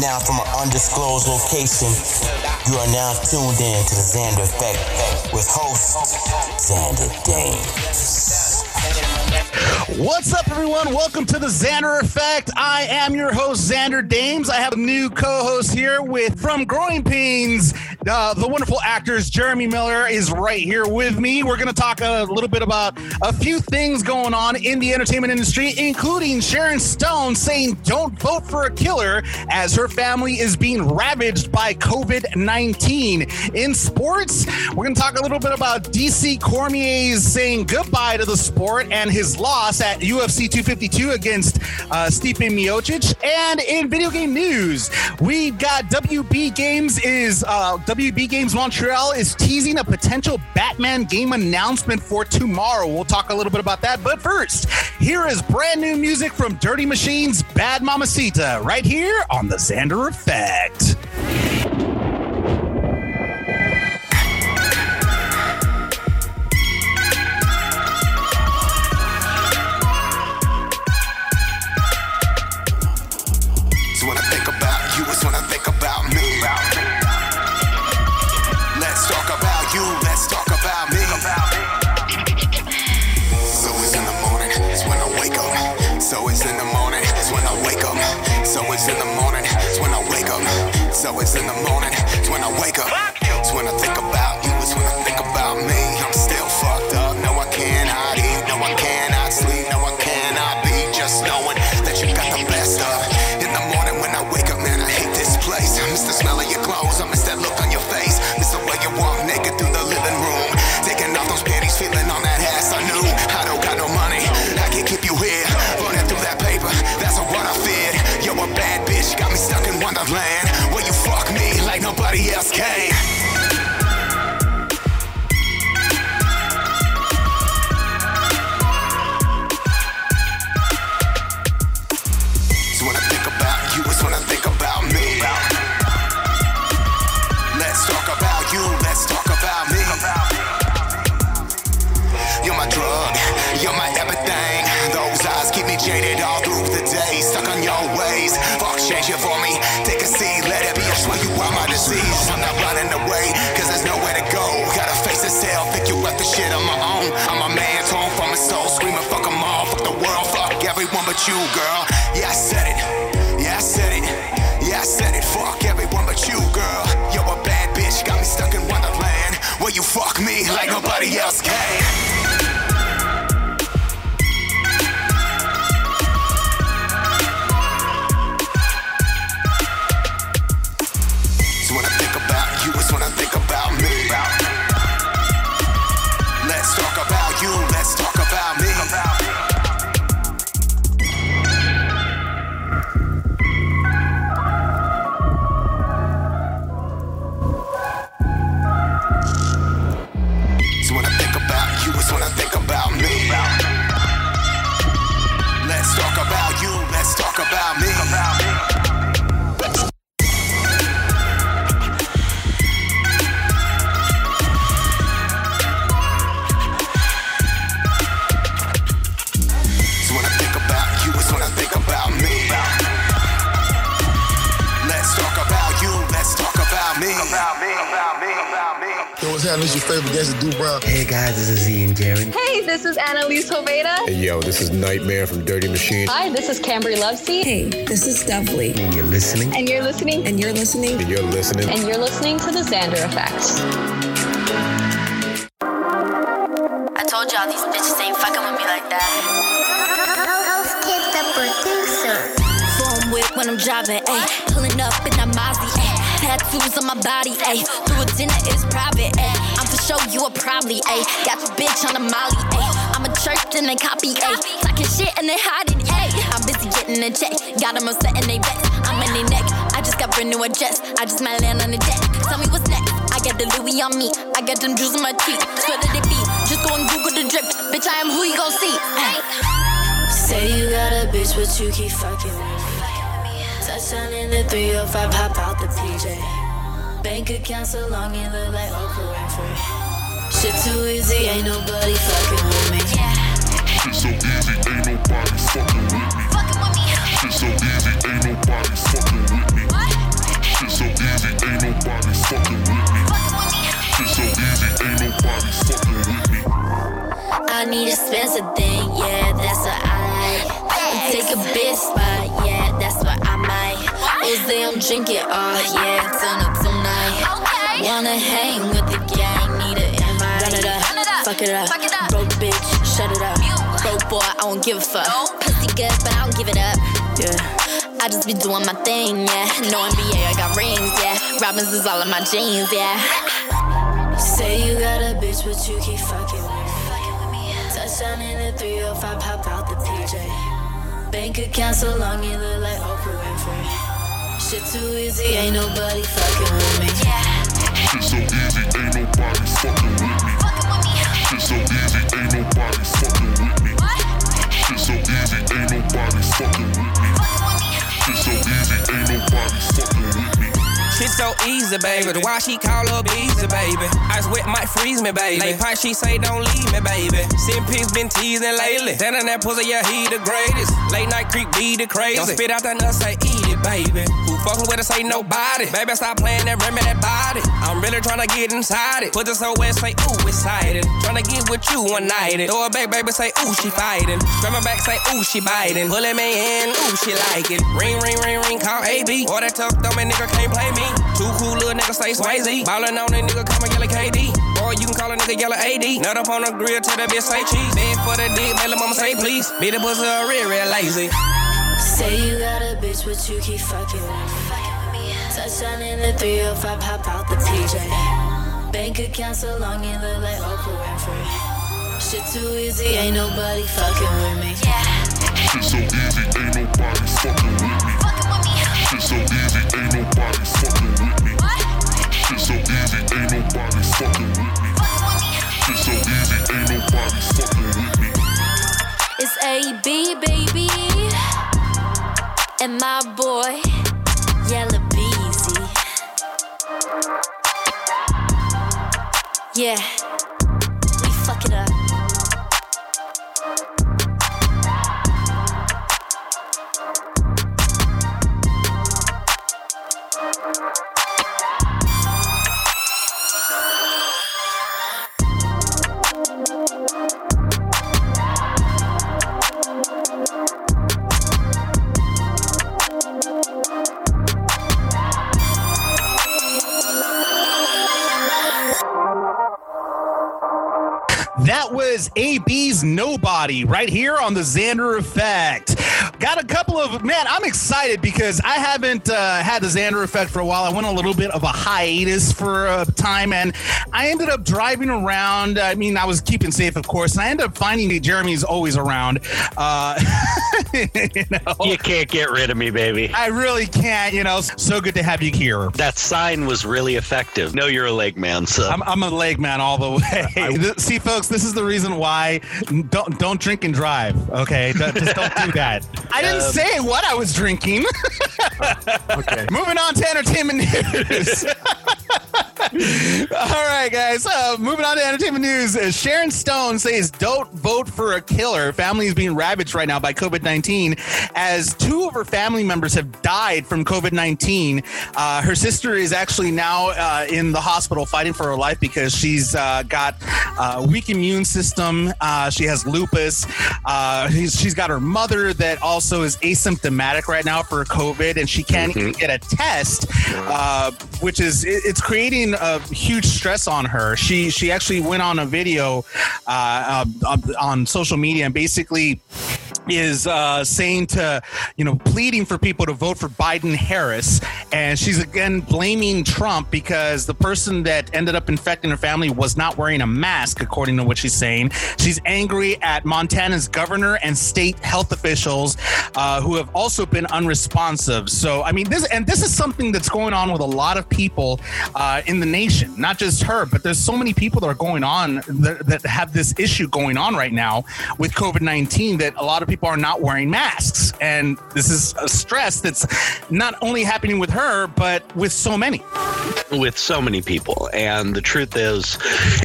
Live from an undisclosed location, you are now tuned in to the Xander Effect with host Xander Dames. What's up, everyone? Welcome to the Xander Effect. I am your host, Xander Dames. I have a new co-host here with from Growing Pains. Uh, the wonderful actors Jeremy Miller is right here with me. We're going to talk a little bit about a few things going on in the entertainment industry, including Sharon Stone saying, "Don't vote for a killer," as her family is being ravaged by COVID nineteen. In sports, we're going to talk a little bit about DC Cormier's saying goodbye to the sport and his loss at UFC 252 against uh, Stipe Miocic. And in video game news, we've got WB Games is uh, WB Games Montreal is teasing a potential Batman game announcement for tomorrow. We'll talk a little bit about that. But first, here is brand new music from Dirty Machines, Bad Mommacita, right here on the Xander Effect. So it's in the morning, it's when I wake up. So it's in the morning, it's when I wake up. It's when I think about nobody you, girl. Yeah, I said it. Yeah, I said it. Yeah, I said it. Fuck everyone but you, girl. You're a bad bitch, got me stuck in Wonderland. Where you fuck me like nobody else can. Me. Yo, what's happening? It's your favorite guest, Du Brown. Hey guys, this is Ian Jeremy. Hey, this is Annalise Hoveda. Hey, yo, this is Nightmare from Dirty Machine. Hi, this is Cambry Loveseat. Hey, this is Steph Lee, And you're listening. And you're listening. and you're listening. And you're listening. And you're listening to the Xander Effect. I told y'all these bitches ain't fucking with me like that. Phone whip when I'm driving, ayy. Pulling up in that Mozzie, ayy. Tattoos on my body, ayy. Through a dinner is private, ayy. I'm for show you a probably, ayy. Got your bitch on the molly, ayy. I'm a church and they copy, ayy. Talking shit and they hide it, ayy. I'm busy getting a check. Got them upset and they vex. I'm in their neck. I just got brand new address. I just might land on the deck. Tell me what's next. I got the Louis on me. I got them jewels on my teeth. That they be. Just go and Google the drip. Bitch, I am who you gon' see. Ay. Say you got a bitch, but you keep fucking Sunshine in the 305, hop out the PJ. Bank account so long, you look like Oprah Winfrey. Shit too easy, ain't nobody fucking with me. Shit so easy, ain't nobody fucking with me. Shit so easy, ain't nobody fucking with me. Shit so easy, ain't nobody fucking with me. Shit so easy, ain't nobody fucking with me. I need a Spencer thing, yeah, that's what I like. Take a bitch spot turn up tonight. Okay. Wanna hang with the gang, need an invite. Run it up, fuck it up. Broke bitch, shut it up. Broke boy, I don't give a fuck. Pussy good, but I don't give it up. Yeah. I just be doing my thing, yeah. No NBA, I got rings, yeah. Robins is all in my jeans, yeah. Say you got a bitch, but you keep fucking with me. Touchdown in the 305, pop out the PJ. Bank account so long, you look like Oprah Winfrey. Shit too easy, ain't nobody fucking with me. Shit so easy, ain't nobody fucking with me. Shit so easy, ain't nobody fucking with me. Shit so easy, ain't nobody fucking with me. Shit so easy, baby. The why she call up easy, baby. Ice wet might freeze me, baby. Late pipe, she say don't leave me, baby. Sin pigs been teasing lately. Then that pussy, yeah, he the greatest. Late night creep be the crazy. Don't spit out that nut, say eat it, baby. Who fucking with us, ain't nobody. Baby, stop playing that rim that body. I'm really trying to get inside it. Put this whole west, say ooh, excited. Trying to get with you one night. Throw it back, baby, say ooh, she fighting. Grab my back, say ooh, she biting. Pulling me in, ooh, she like it. Ring, ring, ring, ring, call AB. Boy, that tough dumb nigga can't play me. Too cool little niggas say Swayze. Ballin' on that nigga, call me yellow KD. Boy, you can call a nigga yellow AD. Nut up on the grill, tell that bitch say cheese. Bed for the dick, make the mama say please. Be the pussy real, real lazy. Say you got a bitch, but you keep fucking with me. Touchdown in the 305, pop out the PJ. Bank account so long, you look like Oprah Winfrey. Shit too easy, ain't nobody fucking with me. Shit so easy, ain't nobody fucking with me. Shit so easy, ain't nobody fucking with me. Shit so easy, ain't nobody fucking with me. Shit so easy, ain't nobody fucking with me. It's AB, baby. And my boy, Yellow Beezy. Yeah, Was Aye B's Nobody right here on the Xander Effect. Got a couple of, man, I'm excited because I haven't uh, had the Xander Effect for a while. I went a little bit of a hiatus for a time and I ended up driving around. I mean, I was keeping safe, of course, and I ended up finding that Jeremy's always around. Uh, you, know, You can't get rid of me, baby. I really can't, you know. So good to have you here. That sign was really effective. No, you're a leg man, so I'm, I'm a leg man all the way. Th- See, folks, this is the reason why don't don't drink and drive. Okay, Don't- just don't do that. I didn't Um, say what I was drinking. Okay. Moving on to entertainment news. All right, guys. Uh, moving on to entertainment news. Uh, Sharon Stone says, "Don't vote for a killer." Family is being ravaged right now by COVID nineteen, as two of her family members have died from COVID nineteen. Uh, her sister is actually now uh, in the hospital fighting for her life because she's uh, got a weak immune system. Uh, she has lupus. Uh, she's, got her mother that also is asymptomatic right now for COVID, and she can't even get a test, uh, which is it- it's creating a huge stress on her. She she actually went on a video uh, uh, on social media and basically is uh, saying to, you know, pleading for people to vote for Biden Harris. And she's again blaming Trump because the person that ended up infecting her family was not wearing a mask, according to what she's saying. She's angry at Montana's governor and state health officials uh, who have also been unresponsive. So, I mean, this, and this is something that's going on with a lot of people uh, in the nation, not just her, but there's so many people that are going on that, that have this issue going on right now with COVID 19 that a lot of people are not wearing masks. And this is a stress that's not only happening with her, but with so many. with so many people. And the truth is,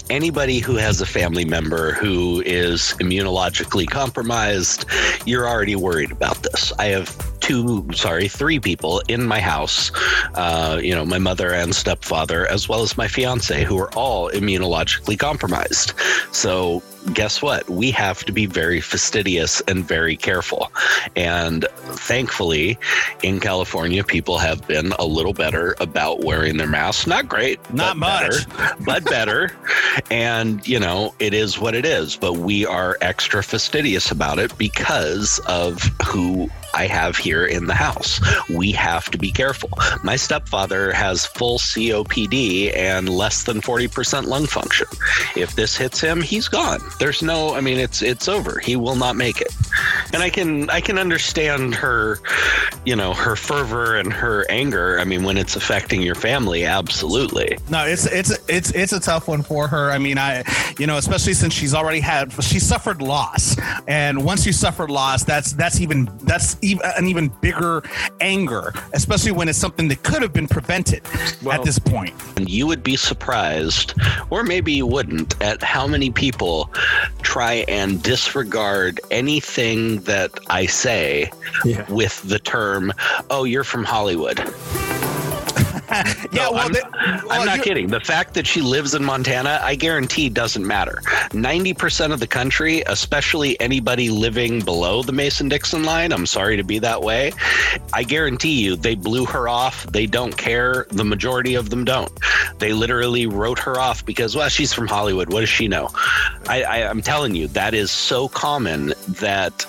anybody who has a family member who is immunologically compromised, you're already worried about this. I have two, sorry, three people in my house, uh, you know, my mother and stepfather, as well as my fiance, who are all immunologically compromised. So guess what? We have to be very fastidious and very careful. And thankfully, in California, people have been a little better about wearing their masks. Not great, Not much. better, but better. And, you know, it is what it is. But we are extra fastidious about it because of who I have here in the house. We have to be careful. My stepfather has full COPD and less than 40% lung function. If this hits him, he's gone. There's no I mean it's it's over. He will not make it. And I can I can understand her, you know, her fervor and her anger. I mean when it's affecting your family, absolutely. No, it's it's it's it's a tough one for her. I mean, I you know, especially since she's already had she suffered loss, and once you suffer loss, that's that's even that's even an even bigger anger, especially when it's something that could have been prevented at this point. And you would be surprised, or maybe you wouldn't, at how many people try and disregard anything that I say Yeah. with the term, oh, you're from Hollywood. Yeah, No, well, I'm, they- I'm not kidding. The fact that she lives in Montana, I guarantee doesn't matter. 90% of the country, especially anybody living below the Mason Dixon line, I'm sorry to be that way. I guarantee you they blew her off. They don't care. The majority of them don't. They literally wrote her off because, well, she's from Hollywood. What does she know? I, I, I'm telling you, that is so common that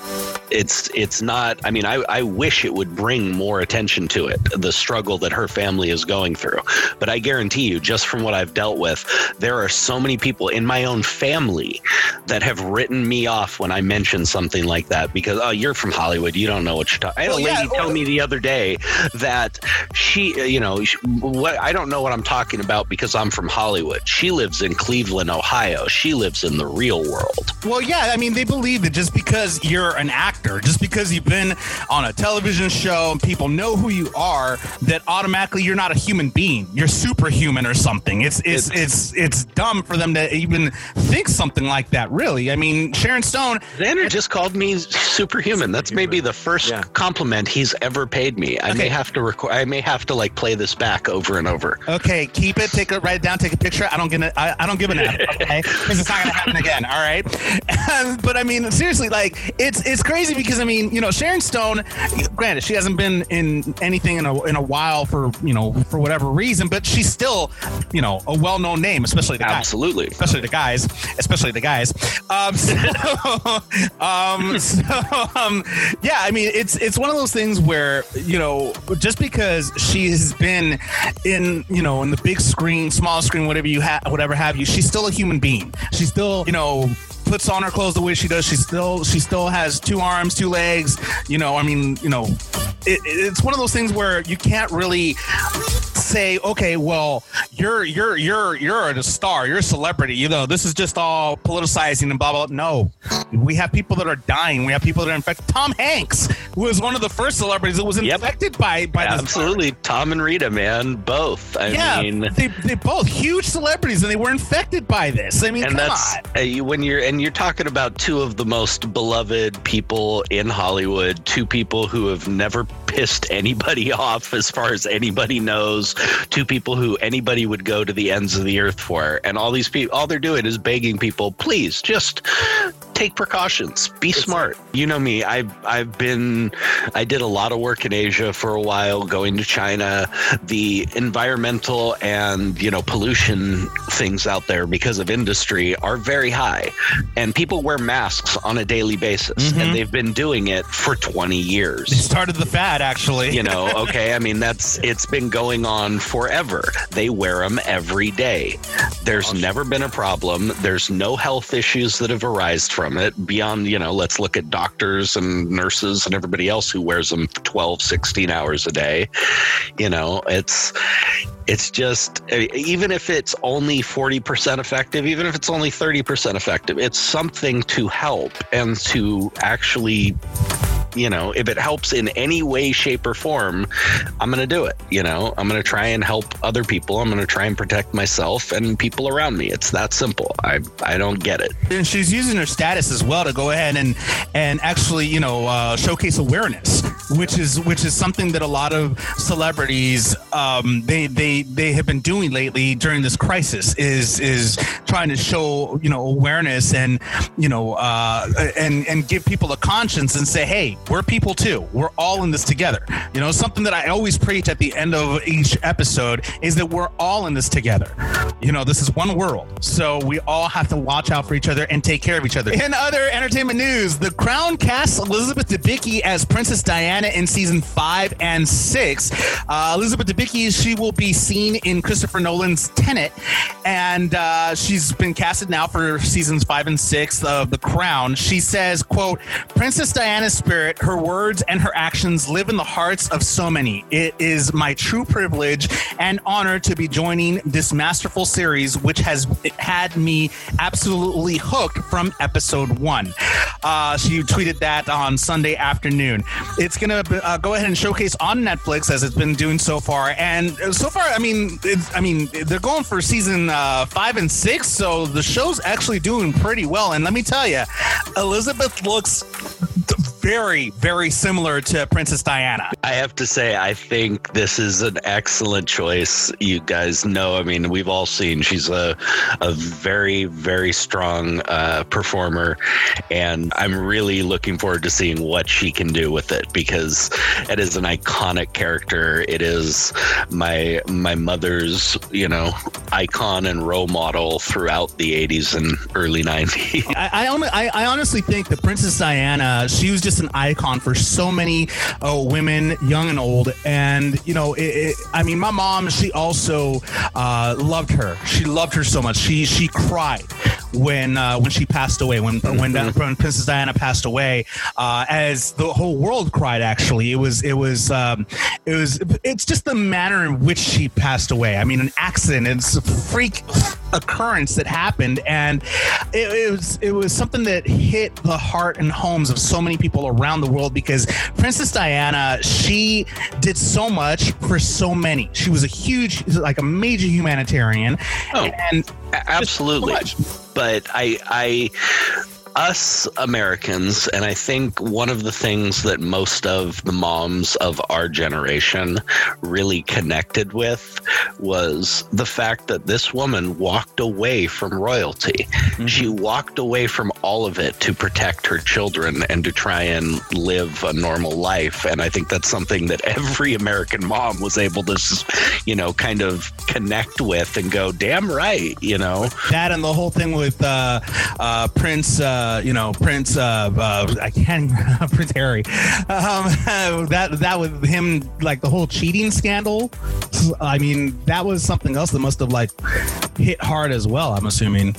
it's it's not i mean I, I wish it would bring more attention to it the struggle that her family is going through. But i guarantee you just from what i've dealt with there are so many people in my own family that have written me off when i mention something like that because oh you're from hollywood. You don't know what you're talking i had Well, a lady yeah, tell me the other day that she you know she- what i don't know what i'm talking about because i'm from hollywood. She lives in cleveland ohio. She lives in the real world. Well, yeah, I mean, they believe that just because you're an actor, just because you've been on a television show and people know who you are, that automatically you're not a human being. You're superhuman or something. It's it's it's it's dumb for them to even think something like that. Really, I mean, Sharon Stone. Xander just called me superhuman. That's maybe the first Yeah. compliment he's ever paid me. I may have to record. I may have to like play this back over and over. Okay, keep it. Take it. Write it down. Take a picture. I don't get it. I, I don't give an F. Okay, because it's not gonna happen again. All right. but I mean, seriously, like it's it's crazy because I mean, you know, Sharon Stone. Granted, she hasn't been in anything in a in a while for you know for whatever reason, but she's still you know a well known name, especially the guys. Absolutely. Especially the guys, especially the guys. Um, so, um, so, um, yeah, I mean, it's it's one of those things where you know, just because she has been in you know in the big screen, small screen, whatever you have, whatever have you, she's still a human being. She's still you know puts on her clothes the way she does. She still she still has two arms, two legs. You know, I mean, you know, it, it's one of those things where you can't really say, okay, well, you're you're you're you're a star, you're a celebrity. You know, this is just all politicizing and blah blah. No, we have people that are dying. We have people that are infected. Tom Hanks was one of the first celebrities that was Yep. infected by by this Absolutely. Tom and Rita, man, both. I yeah, mean, they they both huge celebrities and they were infected by this. I mean, and come that's on. uh, when you're and you're talking about two of the most beloved people in Hollywood, two people who have never pissed anybody off as far as anybody knows, two people who anybody would go to the ends of the earth for, and all these people, all they're doing is begging people, please just take precautions, be smart. You know me, I've I've been, I did a lot of work in Asia for a while, going to China. The environmental and you know pollution things out there because of industry are very high, and people wear masks on a daily basis, Mhm. and they've been doing it for 20 They years started the fad actually. you know okay i mean that's it's been going on forever they wear them every day there's never been a problem there's no health issues that have arisen from it. Beyond you know let's look at doctors and nurses and everybody else who wears them 12 16 hours a day. You know it's it's just eh, even if it's only 40% effective even if it's only 30% effective it's something to help and to actually you know, if it helps in any way, shape, or form, I'm going to do it. You know, I'm going to try and help other people. I'm going to try and protect myself and people around me. It's that simple. I I don't get it. and she's using her status as well to go ahead and and actually you know uh, showcase awareness which is which is something that a lot of celebrities um, they they they have been doing lately during this crisis is is trying to show you know awareness and you know uh, and and give people a conscience and say hey we're people too. We're all in this together. You know something that I always preach at the end of each episode is that we're all in this together. You know this is one world. So we all have to watch out for each other and take care of each other. In other entertainment news the Crown casts Elizabeth Debicki as Princess Diana in season five and six. Uh, Elizabeth Debicki, she will be seen in Christopher Nolan's Tenet, and uh, she's been casted now for seasons five and six of The Crown. She says, "quote Princess Diana's spirit, her words, and her actions live in the hearts of so many. It is my true privilege and honor to be joining this masterful series, which has had me absolutely hooked from episode one." Uh, she tweeted that on Sunday afternoon. It's going to uh, go ahead and showcase on Netflix as it's been doing so far. And so far, I mean, I mean, they're going for season uh, five and six, so the show's actually doing pretty well. And let me tell you, Elizabeth looks very, very similar to Princess Diana. I have to say, I think this is an excellent choice. You guys know, I mean, we've all seen she's a, a very, very strong uh, performer, and I'm really looking forward to seeing what she can do with it because it is an iconic character. It is my my mother's, you know, icon and role model throughout the 80s and early 90s. I, I, I honestly think that Princess Diana, she was just an icon for so many uh, women, young and old. And, you know, it, it, I mean, my mom, she also uh, loved her. She loved her so much. She she cried when uh, when she passed away, when when, when Princess Diana passed away, uh, as the whole world cried. Actually, it was it was um, it was it's just the manner in which she passed away. I mean, an accident. It's a freak occurrence that happened, and it, it was it was something that hit the heart and homes of so many people around the world because Princess Diana she did so much for so many. She was a huge, like a major humanitarian, Oh, and absolutely but i i us Americans, and I think one of the things that most of the moms of our generation really connected with was the fact that this woman walked away from royalty. She walked away from all of it to protect her children and to try and live a normal life. And I think that's something that every American mom was able to, you know, kind of connect with and go, damn right, you know? that and the whole thing with uh, uh, Prince, uh, you know, Prince, uh, uh, I can't, Prince Harry. Um, that that with him, like the whole cheating scandal. I mean, that was something else that must have like hit hard as well. I'm assuming.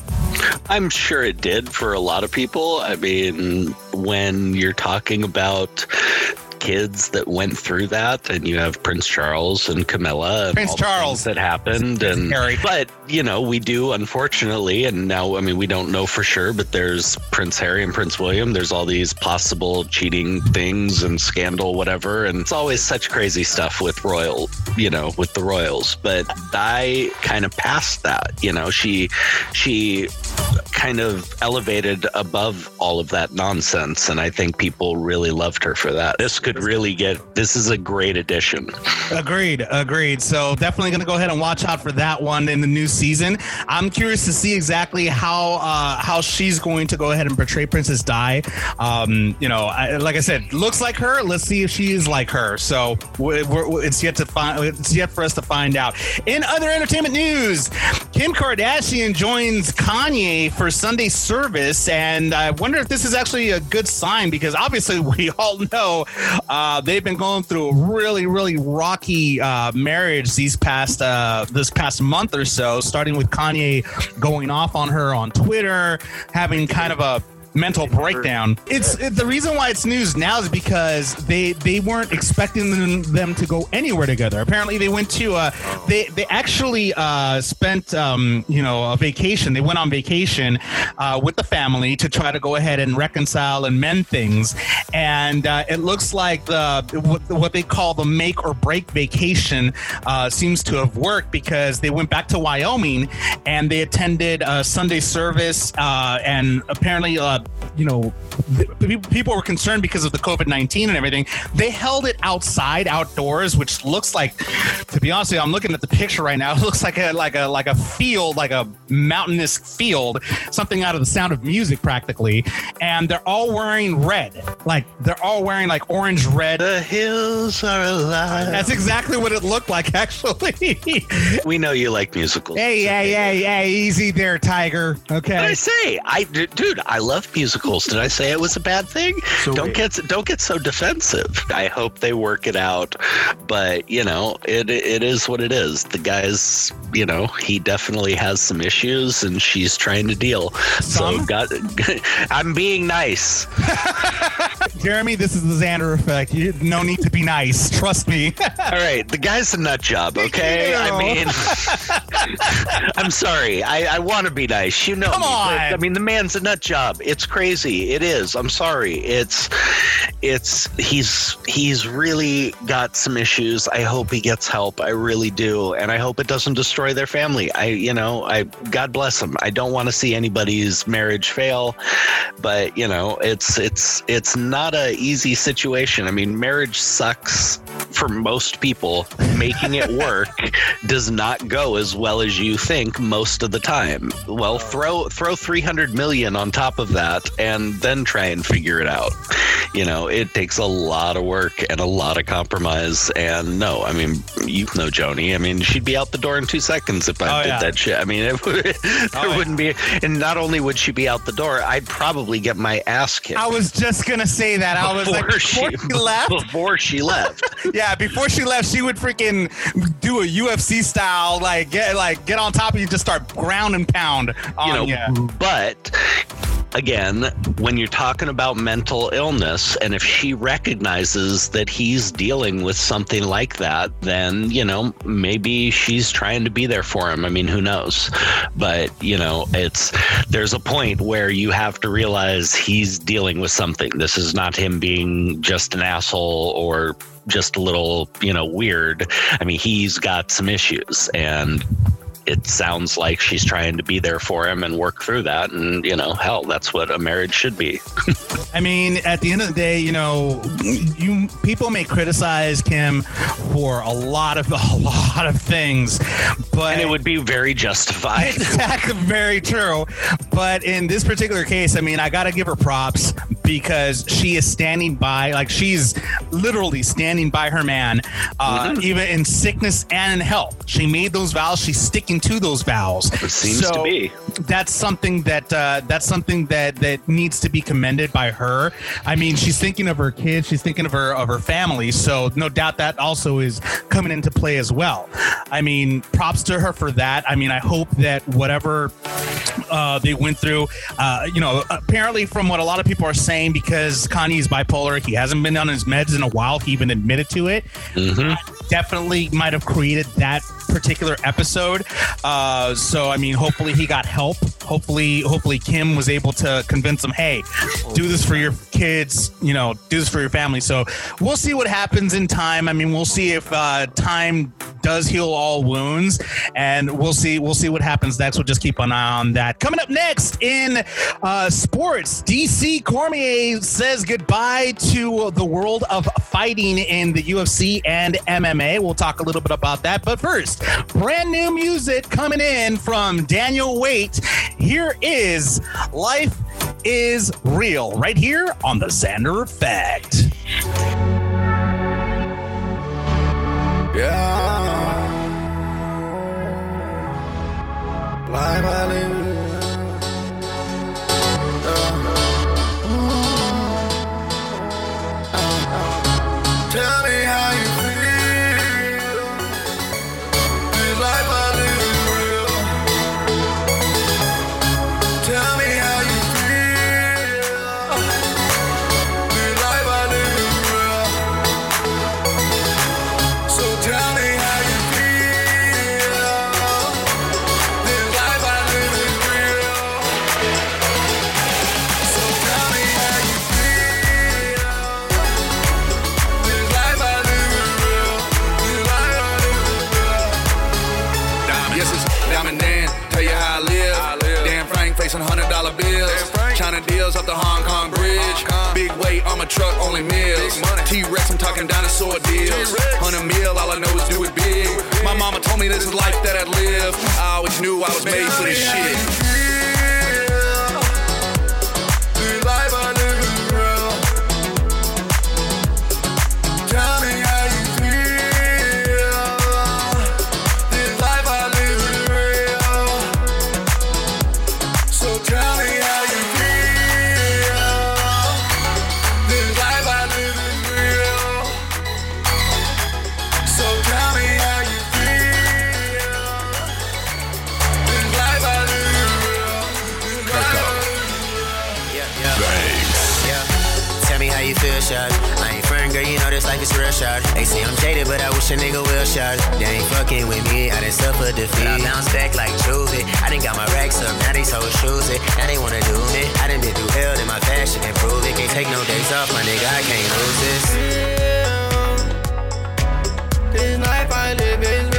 I'm sure it did for a lot of people. I mean, when you're talking about kids that went through that, and you have Prince Charles and Camilla, and Prince all Charles. that happened, and Harry. but you know, we do unfortunately, and now I mean, we don't know for sure, but there's Prince Harry and Prince William. There's all these possible cheating things and scandal, whatever, and it's always such crazy stuff with royal, you know, with the royals. But I kind of passed that, you know, she she kind of elevated above all of that nonsense and i think people really loved her for that this could really get this is a great addition Agreed, agreed. So definitely going to go ahead and watch out for that one in the new season. I'm curious to see exactly how uh, how she's going to go ahead and portray Princess Di. Um, you know, I, like I said, looks like her. Let's see if she is like her. So we we're, it's yet to find. It's yet for us to find out. In other entertainment news, Kim Kardashian joins Kanye for Sunday service, and I wonder if this is actually a good sign because obviously we all know uh, they've been going through a really, really rocky uh, marriage these past uh, this past month or so. Starting with Kanye going off on her on Twitter, having kind of a mental breakdown. It's it, the reason why it's news now is because they they weren't expecting them, them to go anywhere together. Apparently, they went to uh they they actually uh spent um you know a vacation. They went on vacation uh, with the family to try to go ahead and reconcile and mend things. And uh, it looks like the what, what they call the make or break vacation uh, seems to have worked because they went back to Wyoming and they attended a Sunday service uh, and apparently uh, you know, p- people were concerned because of the COVID nineteen and everything. They held it outside, outdoors, which looks like, to be honest with you, I'm looking at the picture right now. It looks like a like a like a field, like a mountainous field, something out of the Sound of Music, practically. And they're all wearing red, like they're all wearing like orange red. The hills are alive. That's exactly what it looked like, actually. we know you like musicals. hey, hey, hey, hey, easy there, Tiger. Okay. What I say? I, dude, I love musicals. Did I say it was a bad thing? So don't wait. get don't get so defensive. I hope they work it out, but you know, it it is what it is. The guy's, you know, he definitely has some issues, and she's trying to deal. So got, I'm being nice. Jeremy, this is the Xander effect. You, no need to be nice. Trust me. All right, the guy's a nut job. Okay, you. I mean, I'm sorry. I, I want to be nice. You know Come me. on. I mean, the man's a nut job. It's crazy. It is. I'm sorry. It's it's he's he's really got some issues. I hope he gets help. I really do, and I hope it doesn't destroy their family. I you know I God bless him. I don't want to see anybody's marriage fail, but you know it's it's it's not a easy situation. I mean, marriage sucks for most people. Making it work does not go as well as you think most of the time. Well, throw throw 300 million on top of that and then try and figure it out. You know, it takes a lot of work and a lot of compromise and no, I mean, you know Joni, I mean, she'd be out the door in 2 seconds if I Oh, did yeah. that shit. I mean, it would, oh, there oh, wouldn't be and not only would she be out the door, I'd probably get my ass kicked. I was just gonna say that. I was like, before she left. before she left. Yeah, before she left, she would freaking do a UFC style, like get like get on top of you, just start ground and pound on you know, ya. but again, when you're talking about mental illness, and if she recognizes that he's dealing with something like that, then, you know, maybe she's trying to be there for him. I mean, who knows? But, you know, it's there's a point where you have to realize he's dealing with something. This is not him being just an asshole or just a little, you know, weird. I mean, he's got some issues and it sounds like she's trying to be there for him and work through that. And, you know, hell, that's what a marriage should be. I mean, at the end of the day, you know, you people may criticize Kim for a lot of a lot of things, but And it would be very justified. exactly very true. But in this particular case, I mean, I got to give her props because she is standing by, like she's literally standing by her man, uh, Mm-hmm. even in sickness and in health. She made those vows. She's sticking to those vows. It seems to be. That's something that uh, that's something that that needs to be commended by her. I mean, she's thinking of her kids. She's thinking of her of her family. So no doubt that also is coming into play as well. I mean, props to her for that. I mean, I hope that whatever uh, they went through. Uh, you know, apparently, from what a lot of people are saying, because Kanye's bipolar, he hasn't been on his meds in a while. He even admitted to it. Definitely might have created that particular episode. Uh, so, I mean, hopefully he got help. Hopefully, hopefully Kim was able to convince him, hey, do this for your kids. You know, do this for your family. So we'll see what happens in time. I mean, we'll see if uh, time does heal all wounds, and we'll see. We'll see what happens next. We'll just keep an eye on that. Coming up next in uh, sports, DC Cormier says goodbye to the world of fighting in the UFC and MMA. We'll talk a little bit about that. But first, brand new music coming in from Daniel Waite. Here is Life is Real, right here on the Xander Effect. Yeah. out the Hong Kong bridge. Hong Kong. Big weight on my truck, only meals. T Rex, I'm talking dinosaur deals. Hundred meal, all I know is do it big. My mama told me this is life that I live. I always knew I was made for this shit. shot. They say I'm jaded, but I wish a nigga will shot. They ain't fucking with me, I done suffer defeat. But I bounce back like Juvie. I done got my racks up, now they so shoes it. Now they wanna do me. I done been through hell, in my fashion and prove it. Can't take no days off, my nigga, I can't lose this. This life I live is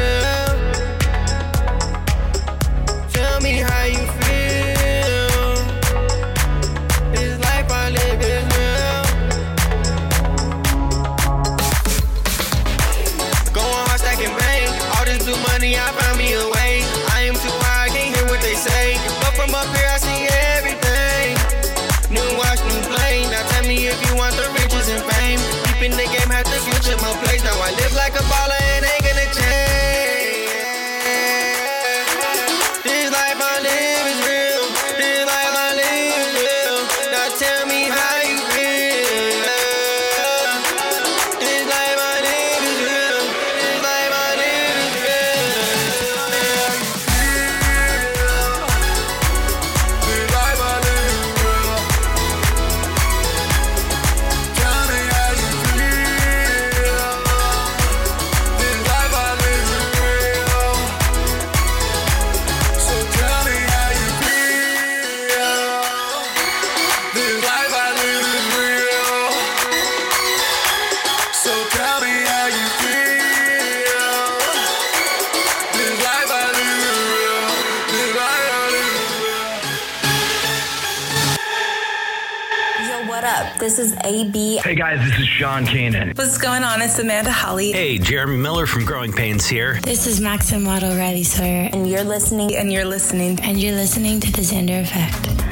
John Kanan. What's going on? It's Amanda Holley. Hey, Jeremy Miller from Growing Pains here. This is Maxim Model Riley Sawyer. And you're listening. And you're listening. And you're listening to The Xander Effect.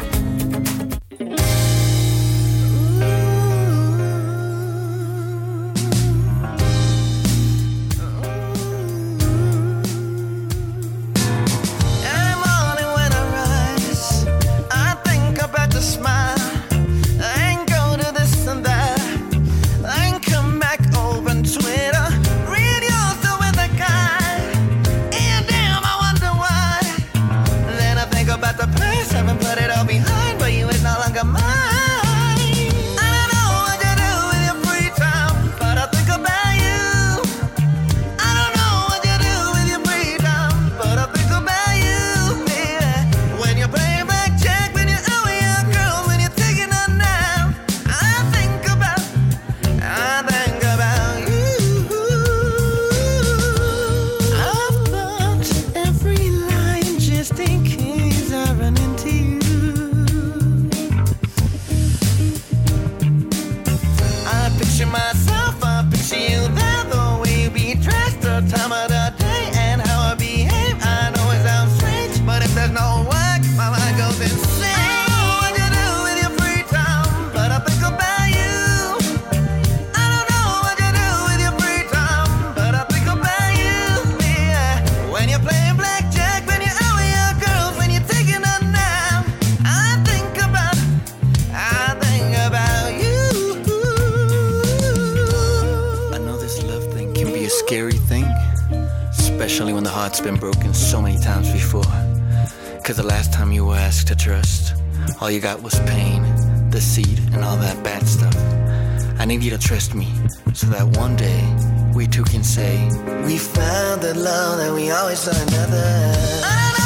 that's been broken so many times before. Cause the last time you were asked to trust, all you got was pain, the seed, and all that bad stuff. I need you to trust me so that one day we two can say, We found the love that we always sought another.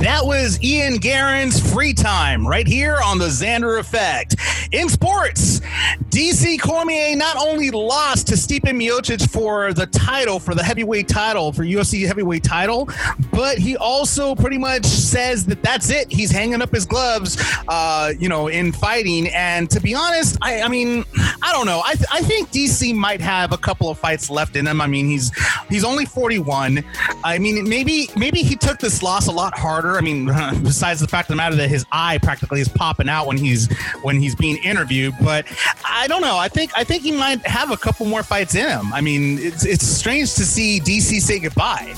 That was Ian Guerin's free time right here on the Xander Effect. In sports, DC Cormier not only lost to Stipe Miocic for the title, for the heavyweight title, for UFC heavyweight title, but he also pretty much says that that's it. He's hanging up his gloves, uh, you know, in fighting. And to be honest, I, I mean, I don't know. I, th- I think DC might have a couple of fights left in him. I mean, he's he's only 41. I mean, maybe maybe he took this loss a lot harder. I mean, besides the fact of the matter that his eye practically is popping out when he's when he's being interviewed. But I don't know. I think I think he might have a couple more fights in him. I mean, it's it's strange to see DC say goodbye.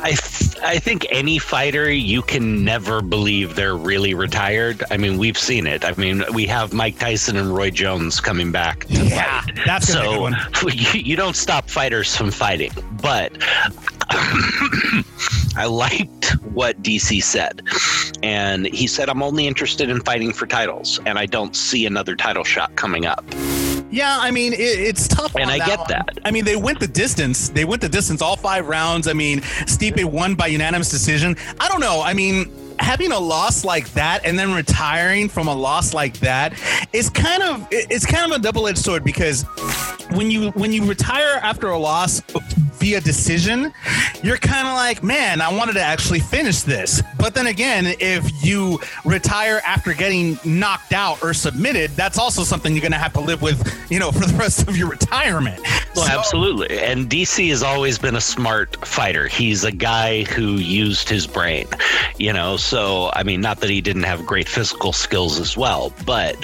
I I think any fighter you can never believe they're really retired. I mean, we've seen it. I mean, we have Mike Tyson and Roy Jones coming back to Yeah, fight. that's gonna a good so you, you don't stop fighters from fighting. But I liked what DC said, and he said, "I'm only interested in fighting for titles, and I don't see another title shot coming up." Yeah, I mean it, it's tough, And I get one. that. I mean they went the distance. They went the distance all five rounds. I mean Stipe won by unanimous decision. I don't know. I mean having a loss like that and then retiring from a loss like that is kind of it's kind of a double-edged sword because when you when you retire after a loss via decision, you're kind of like, man, I wanted to actually finish this. But then again, if you retire after getting knocked out or submitted, that's also something you're going to have to live with, you know, for the rest of your retirement. Well, So- absolutely. And DC has always been a smart fighter. He's a guy who used his brain, you know. So, I mean, not that he didn't have great physical skills as well, but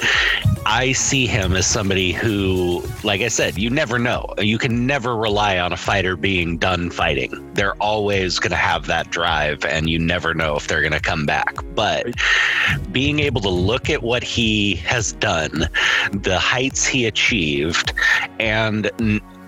I see him as somebody who, like I said, you never know. You can never rely on a fighter being done fighting. They're always going to have that drive, and you never know if they're going to come back. But being able to look at what he has done, the heights he achieved, and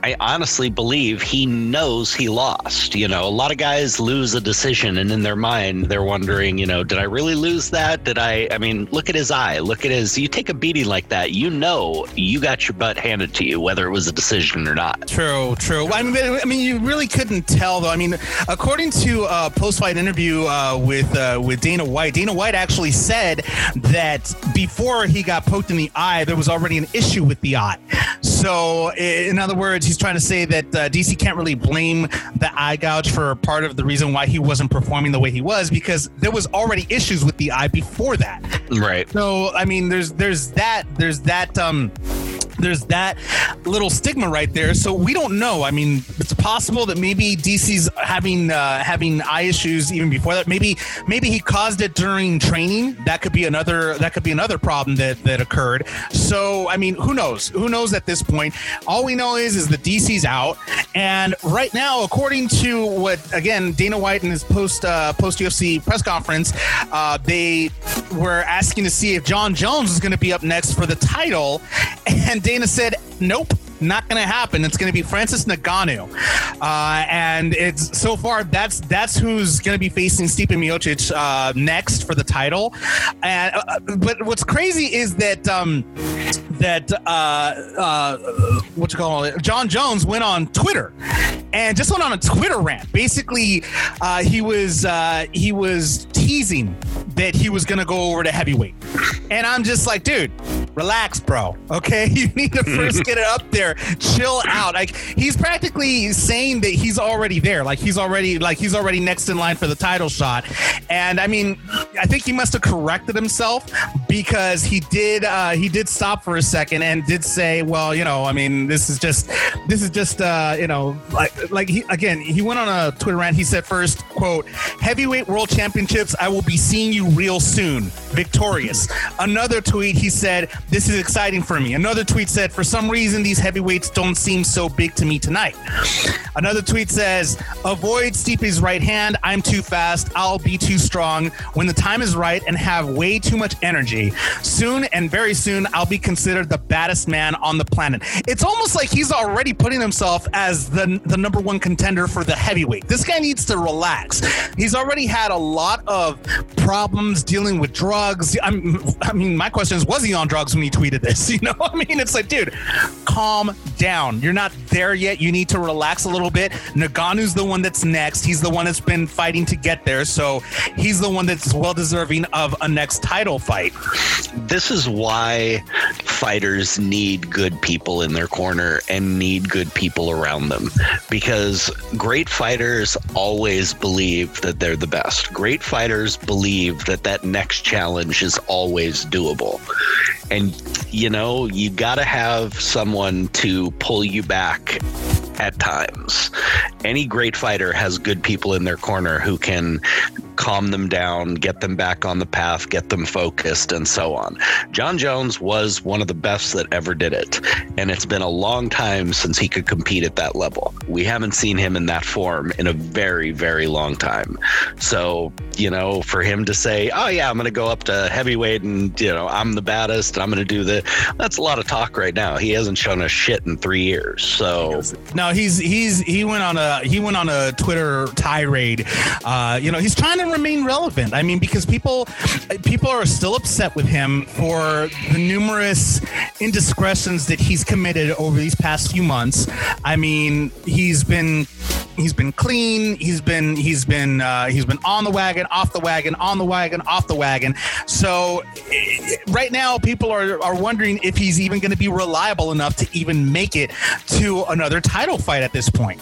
I honestly believe he knows he lost. You know, a lot of guys lose a decision, and in their mind, they're wondering, you know, did I really lose that? Did I? I mean, look at his eye. Look at his. You take a beating like that, you know, you got your butt handed to you, whether it was a decision or not. True, true. I mean, I mean, you really couldn't tell though. I mean, according to a post-fight interview uh, with uh, with Dana White, Dana White actually said that before he got poked in the eye, there was already an issue with the eye. I- in other words, he's trying to say that uh, DC can't really blame the eye gouge for part of the reason why he wasn't performing the way he was because there was already issues with the eye before that. Right. So, I mean, there's there's that there's that um there's that little stigma right there. So we don't know. I mean, it's possible that maybe DC's having uh, having eye issues even before that. Maybe maybe he caused it during training. That could be another that could be another problem that that occurred. So I mean, who knows? Who knows at this point? All we know is is the DC's out, and right now, according to what again Dana White in his post uh, post UFC press conference, uh, they were asking to see if John Jones was going to be up next for the title, and Dana said, "Nope." Not going to happen. It's going to be Francis Ngannou, uh, and it's so far that's that's who's going to be facing Stipe Miocic uh, next for the title. And uh, but what's crazy is that um, that uh, uh, what you call it? John Jones went on Twitter and just went on a Twitter rant. Basically, uh, he was uh, he was teasing that he was going to go over to heavyweight, and I'm just like, dude, relax, bro. Okay, you need to first get it up there, chill out. Like he's practically saying that he's already there, like he's already like he's already next in line for the title shot. And I mean, I think he must have corrected himself because he did uh, he did stop for a second and did say, well, you know, I mean, this is just this is just uh, you know like like he again he went on a Twitter rant. He said first quote heavyweight world championships. I will be seeing you real soon, victorious. Another tweet he said this is exciting for me. Another tweet said for some reason these heavyweights don't seem so big to me tonight. Another tweet says avoid Stipe's right hand. I'm too fast. I'll be too strong when the time is right and have way too much energy. Soon and very soon I'll be considered the baddest man on the planet. It's almost like he's already putting himself as the the number one contender for the heavyweight. This guy needs to relax. He's already had a lot of problems dealing with drugs. I'm, I mean, my question is, was he on drugs when he tweeted this? You know, I mean, it's like, dude, calm down. You're not there yet. You need to relax a little bit. Ngannou's the one that's next. He's the one that's been fighting to get there. So he's the one that's well deserving of a next title fight. This is why fighters need good people in their corner and need good people around them because great fighters always believe that they're the best. Great fighters believe that that next challenge is always doable. And, you know, you got to have someone to pull you back at times. Any great fighter has good people in their corner who can calm them down, get them back on the path, get them focused, and so on. John Jones was one of the best that ever did it. And it's been a long time since he could compete at that level. We haven't seen him in that form in a very, very long time. So, you know, for him to say, oh, yeah, I'm going to go up to heavyweight and, you know, I'm the baddest, and I'm going to do the, that's a lot of talk right now. He hasn't shown us shit in three years. So, no, he's, he's, he went on a, he went on a Twitter tirade. Uh, you know, he's trying to remain relevant. I mean, because people people are still upset with him for the numerous indiscretions that he's committed over these past few months. I mean, he's been he's been clean. He's been he's been uh, he's been on the wagon, off the wagon, on the wagon, off the wagon. So right now, people are are wondering if he's even going to be reliable enough to even make it to another title fight at this point.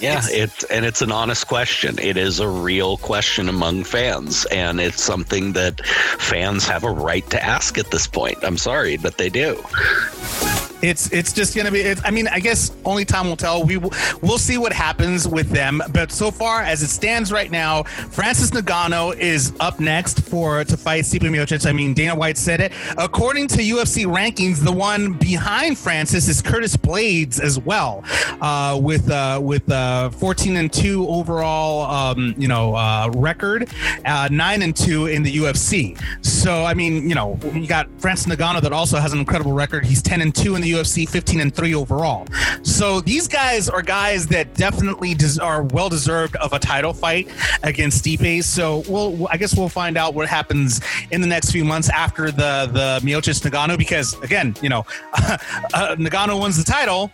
Yeah, it's and it's an honest question. It is a real question among fans, and it's something that fans have a right to ask at this point. I'm sorry, but they do. It's it's just gonna be. It's, I mean, I guess only time will tell. We will, we'll see what happens with them. But so far, as it stands right now, Francis Ngannou is up next for to fight Stipe Miocic. I mean, Dana White said it. According to UFC rankings, the one behind Francis is Curtis Blaydes as well, uh, with uh, with uh, 14 and two overall, um, you know, uh, record, uh, nine and two in the UFC. So I mean, you know, you got Francis Ngannou that also has an incredible record. He's 10 and two in the UFC, 15 and three overall. So these guys are guys that definitely des- are well deserved of a title fight against Stipe. So we'll, I guess we'll find out what happens in the next few months after the the Miocic Ngannou, because again, you know, uh, Ngannou wins the title.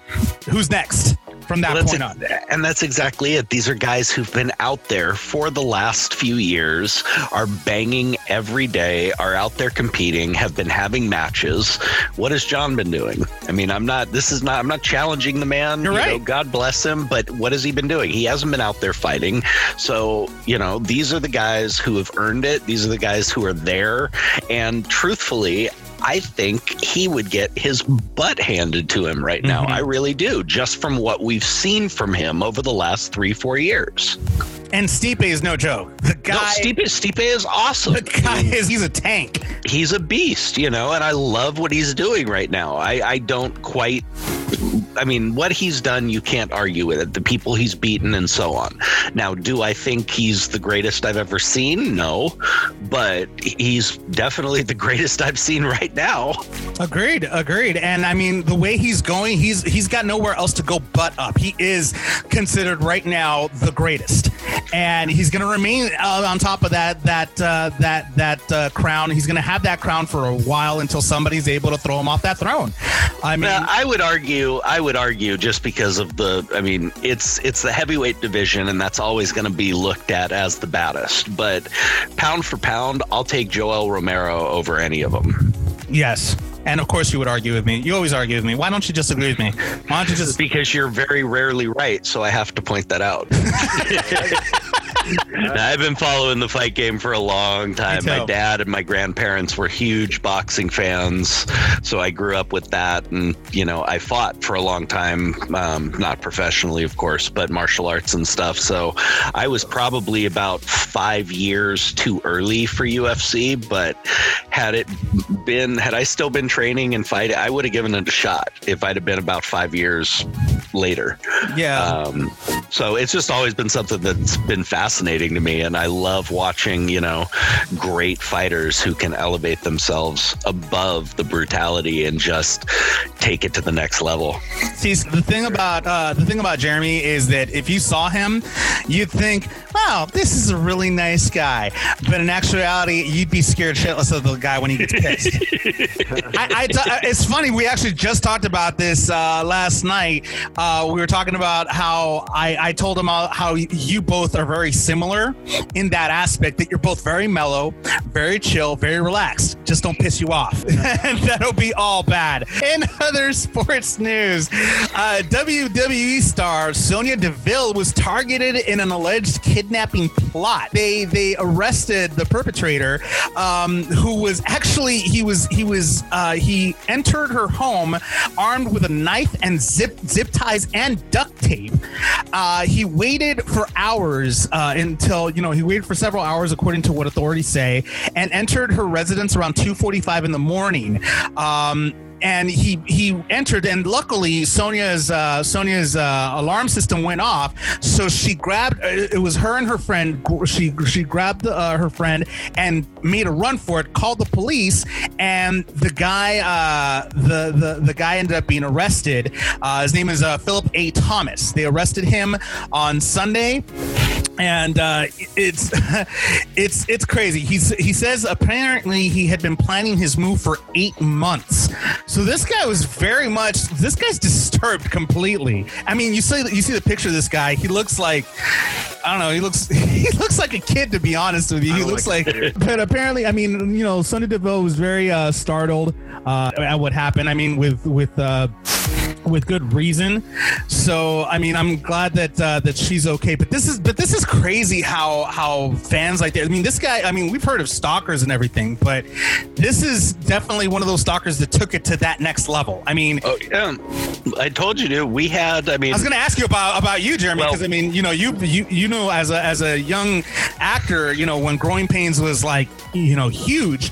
Who's next? From that Well, point on, And that's exactly it. These are guys who've been out there for the last few years, are banging every day, are out there competing, have been having matches. What has John been doing? I mean, I'm not, this is not, I'm not challenging the man. You're you right. know, God bless him, but what has he been doing? He hasn't been out there fighting. So, you know, these are the guys who have earned it. These are the guys who are there. And truthfully, I think he would get his butt handed to him right now. Mhm. I really do, just from what we've seen from him over the last three, four years. and Stipe is no joke. The guy, no, Stipe, Stipe is awesome. the guy is he's a tank. He's a beast, you know, and I love what he's doing right now. I, I don't quite I mean, what he's done, you can't argue with it. The people he's beaten and so on. Now, do I think he's the greatest I've ever seen? No, but he's definitely the greatest I've seen right now. Agreed, agreed. And I mean, the way he's going, he's he's got nowhere else to go but up. He is considered right now the greatest, and he's going to remain uh, on top of that that uh, that that uh, crown. He's going to have that crown for a while until somebody's able to throw him off that throne. I mean, Now, I would argue, I would argue, just because of the, I mean, it's it's the heavyweight division, and that's always going to be looked at as the baddest. But pound for pound, I'll take Joel Romero over any of them. Yes. And of course, you would argue with me. You always argue with me. Why don't you just agree with me? Why don't you just? Because you're very rarely right, so I have to point that out. I've been following the fight game for a long time. My dad and my grandparents were huge boxing fans, so I grew up with that. And you know, I fought for a long time, um, not professionally, of course, but martial arts and stuff. So I was probably about five years too early for UFC. But had it been, had I still been training and fighting, I would have given it a shot if I'd have been about five years later. Yeah. Um, so it's just always been something that's been fascinating to me, and I love watching you know great fighters who can elevate themselves above the brutality and just take it to the next level. See, the thing about uh, the thing about Jeremy is that if you saw him, you'd think, "Wow, this is a really nice guy," but in actuality, you'd be scared shitless of the guy when he gets pissed. I, I t- it's funny. We actually just talked about this uh, last night. Uh, we were talking about how I, I told him how, how you both are very similar in that aspect. That you're both very mellow, very chill, very relaxed. Just don't piss you off, and that'll be all bad. In other sports news, uh, WWE star Sonya Deville was targeted in an alleged kidnapping plot. They they arrested the perpetrator, um, who was actually he was he was uh, he entered her home armed with a knife and zip zip and duct tape. Uh, he waited for hours uh, until you know he waited for several hours according to what authorities say, and entered her residence around 2:45 in the morning. Um, and he he entered and luckily Sonya's uh Sonya's uh, alarm system went off so she grabbed uh, it was her and her friend she she grabbed uh, her friend and made a run for it called the police and the guy uh the the, the guy ended up being arrested uh his name is philip a thomas they arrested him on sunday and uh, it's it's it's crazy. He's he says apparently he had been planning his move for eight months. So this guy was very much this guy's disturbed completely. I mean, you see you see the picture of this guy. He looks like I don't know. He looks he looks like a kid to be honest with you. He looks like, but apparently, I mean, you know, Sonny DeVoe was very uh, startled uh, at what happened. I mean, with with. Uh, with good reason. So I mean, I'm glad that uh, that she's okay. But this is but this is crazy how how fans like that. I mean, this guy. I mean, we've heard of stalkers and everything, but this is definitely one of those stalkers that took it to that next level. I mean, oh yeah, I told you, dude. We had. I mean, I was going to ask you about about you, Jeremy, Well- because I mean, you know, you you you know, as a as a young actor, you know, when Growing Pains was like, you know, huge.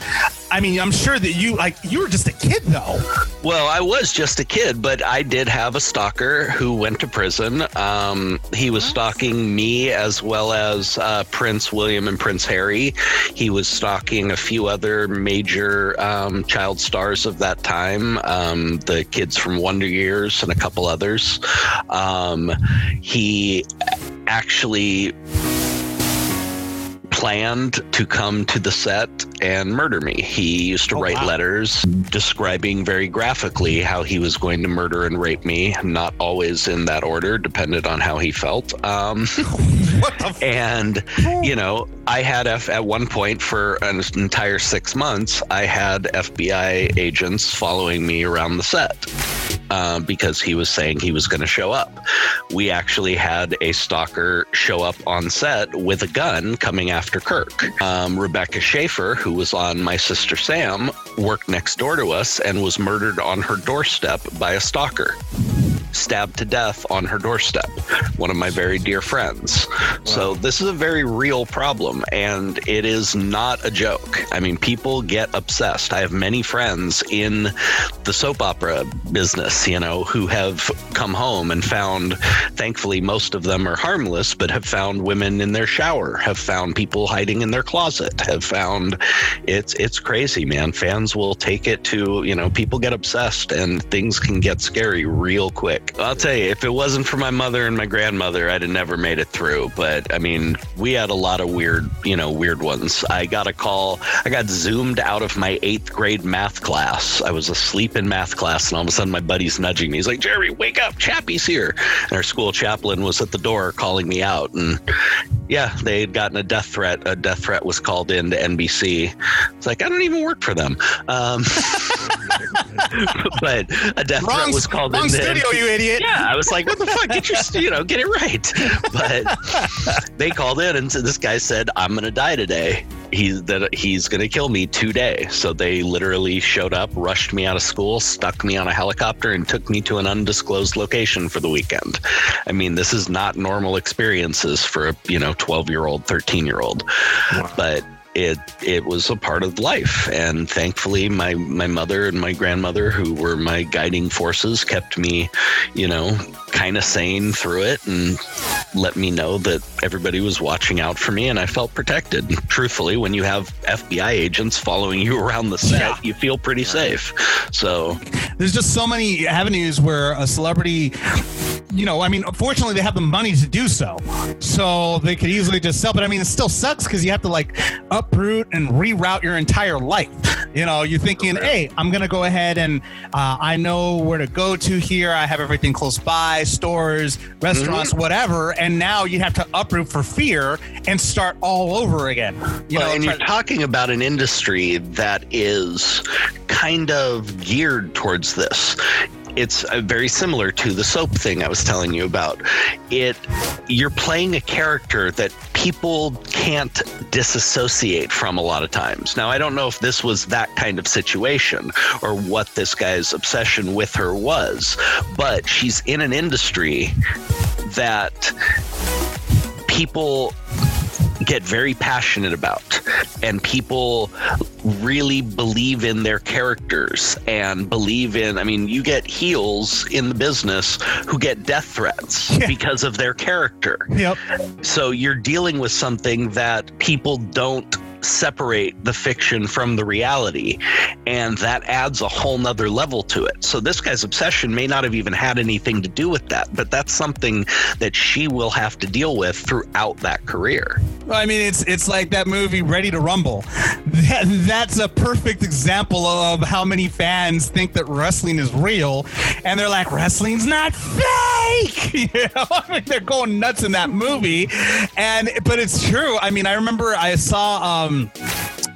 I mean, I'm sure that you like you were just a kid though. Well, I was just a kid, but I did have a stalker who went to prison. Um, he was stalking me as well as uh, Prince William and Prince Harry. He was stalking a few other major um, child stars of that time, um, the kids from Wonder Years and a couple others. Um, he actually planned to come to the set and murder me. He used to write letters describing very graphically how he was going to murder and rape me, not always in that order, depended on how he felt. Um, and, you know, I had F at one point for an entire six months, I had FBI agents following me around the set. Uh, because he was saying he was going to show up. We actually had a stalker show up on set with a gun coming after Kirk. Um, Rebecca Schaeffer, who was on My Sister Sam, worked next door to us and was murdered on her doorstep by a stalker. Stabbed to death on her doorstep. One of my very dear friends. So this is a very real problem, and it is not a joke. I mean, people get obsessed. I have many friends in the soap opera business, you know, who have come home and found, thankfully, most of them are harmless, but have found women in their shower, have found people hiding in their closet, have found it's it's crazy, man. Fans will take it to, you know, people get obsessed and things can get scary real quick. I'll tell you, if it wasn't for my mother and my grandmother, I'd have never made it through. But I mean, we had a lot of weird, you know, weird ones. I got a call, I got zoomed out of my eighth grade math class. I was asleep in math class, and all of a sudden my buddy's nudging me. He's like, Jerry, wake up, Chappie's here. And our school chaplain was at the door calling me out. And yeah, they had gotten a death threat. A death threat was called in to NBC. It's like, I don't even work for them. Um, but a death Wrong- threat was called wrong in. studio, you idiot. Yeah, I was like, what the fuck? Get your, you know, get it right. But they called in and said, this guy said, I'm going to die today. He's that he's going to kill me today. So they literally showed up, rushed me out of school, stuck me on a helicopter, and took me to an undisclosed location for the weekend. I mean, this is not normal experiences for a you know 12 year old, 13 year old, but it it was a part of life and thankfully my my mother and my grandmother who were my guiding forces kept me you know kind of sane through it and let me know that everybody was watching out for me and I felt protected truthfully when you have FBI agents following you around the set you feel pretty safe so There's just so many avenues where a celebrity, you know, I mean, unfortunately, they have the money to do so. So they could easily just sell. But I mean, it still sucks because you have to like uproot and reroute your entire life. You know, you're thinking, hey, I'm going to go ahead and uh, I know where to go to here. I have everything close by, stores, restaurants, whatever. And now you have to uproot for fear and start all over again. You Well, know, and you're talking about an industry that is kind of geared towards this. It's uh, very similar to the soap thing I was telling you about. It you're playing a character that people can't disassociate from a lot of times. Now, I don't know if this was that kind of situation or what this guy's obsession with her was, but she's in an industry that people get very passionate about and people really believe in their characters and believe in i mean you get heels in the business who get death threats because of their character. Yep. So you're dealing with something that people don't separate the fiction from the reality and that adds a whole nother level to it so this guy's obsession may not have even had anything to do with that but that's something that she will have to deal with throughout that career I mean, it's it's like that movie Ready to Rumble. That, that's a perfect example of how many fans think that wrestling is real, and they're like, wrestling's not fake. You know, I mean, they're going nuts in that movie, and but it's true. I mean, I remember I saw. um um,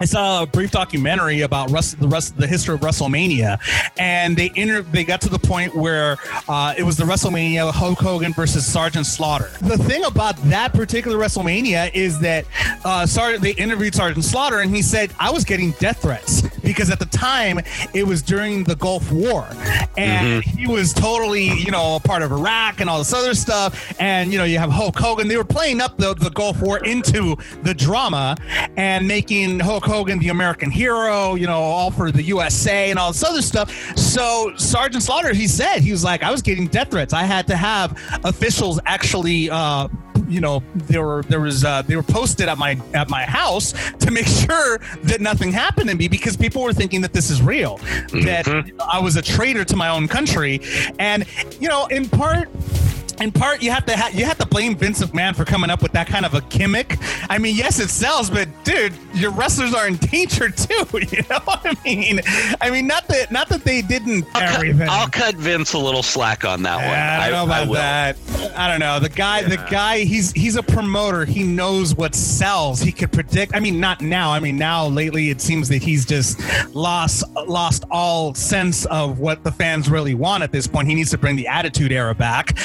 I saw a brief documentary about the rest the history of WrestleMania, and they inter- they got to the point where uh, it was the WrestleMania Hulk Hogan versus Sergeant Slaughter. The thing about that particular WrestleMania is that uh, Sergeant they interviewed Sergeant Slaughter, and he said I was getting death threats because at the time it was during the Gulf War, and he was totally you know a part of Iraq and all this other stuff, and you know you have Hulk Hogan. They were playing up the the Gulf War into the drama and making Hulk Hogan the American hero, you know, all for the USA and all this other stuff. So Sergeant Slaughter, he said he was like, I was getting death threats. I had to have officials actually. Uh, you know, there were there was uh, they were posted at my at my house to make sure that nothing happened to me because people were thinking that this is real, that I was a traitor to my own country, and you know, in part in part you have to ha- you have to blame Vince McMahon for coming up with that kind of a gimmick. I mean, yes, it sells, but dude, your wrestlers are in danger too. You know what I mean? I mean, not that not that they didn't everything. I'll cut Vince a little slack on that one. I don't know about will. that. I don't know. The guy, the guy, he's he's a promoter. He knows what sells. He could predict. I mean, not now. I mean, now lately it seems that he's just lost lost all sense of what the fans really want at this point. He needs to bring the Attitude Era back.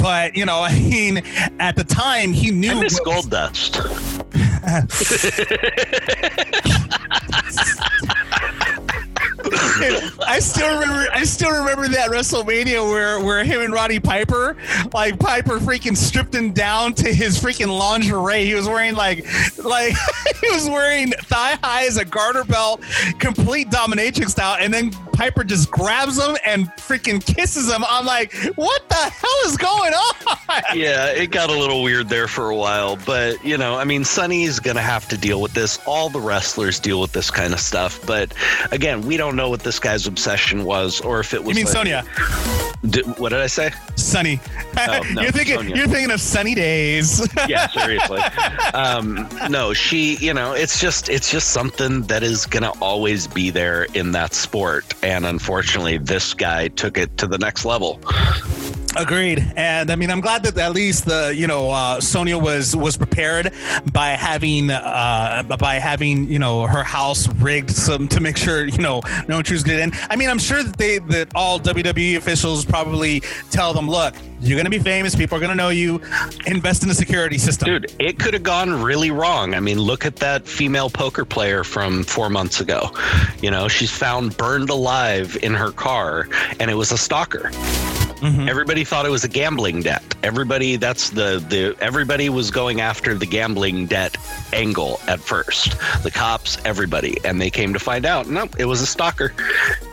But you know, I mean, at the time he knew. I miss what- Goldust. I still remember. I still remember that WrestleMania where where him and Roddy Piper, like Piper, freaking stripped him down to his freaking lingerie. He was wearing like like he was wearing thigh highs, a garter belt, complete dominatrix style, and then Piper just grabs him and freaking kisses him. I'm like, what the hell is going on? yeah, it got a little weird there for a while, but you know, I mean, Sonny's gonna have to deal with this. All the wrestlers deal with this kind of stuff, but again, we don't know what this guy's obsession was, or if it was. You mean like- Sonya? What did I say? Sunny. Oh, no, you're thinking. Sonya. You're thinking of sunny days. yeah, seriously. Um, no, she, you know, it's just it's just something that is gonna always be there in that sport, and unfortunately, this guy took it to the next level. Agreed, and I mean, I'm glad that at least the you know uh, Sonya was was prepared by having uh, by having you know her house rigged some to make sure you know no intruders get in. I mean, I'm sure that they that all WWE officials probably tell them, look, you're gonna be famous, people are gonna know you, invest in the security system. Dude, it could have gone really wrong. I mean, look at that female poker player from four months ago. You know, she's found burned alive in her car, and it was a stalker. Everybody thought it was a gambling debt. Everybody that's the the everybody was going after the gambling debt angle at first. The cops, everybody, and they came to find out, no, it was a stalker.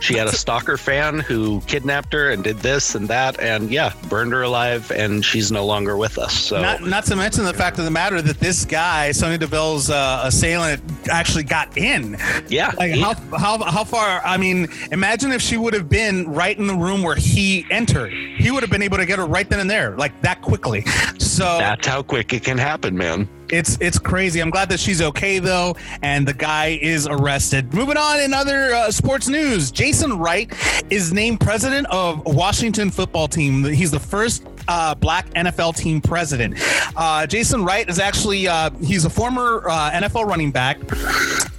She had a stalker fan who kidnapped her and did this and that, and yeah, burned her alive, and she's no longer with us. So Not, not to mention the fact of the matter that this guy, Sonya Deville's uh, assailant, actually got in. Yeah. Like how, how how far? I mean, imagine if she would have been right in the room where he entered. He would have been able to get her right then and there, like that quickly. So that's how quick it can happen, man. It's it's crazy. I'm glad that she's okay though, and the guy is arrested. Moving on in other uh, sports news, Jason Wright is named president of Washington football team. He's the first uh, black NFL team president. Uh, Jason Wright is actually uh, he's a former uh, NFL running back.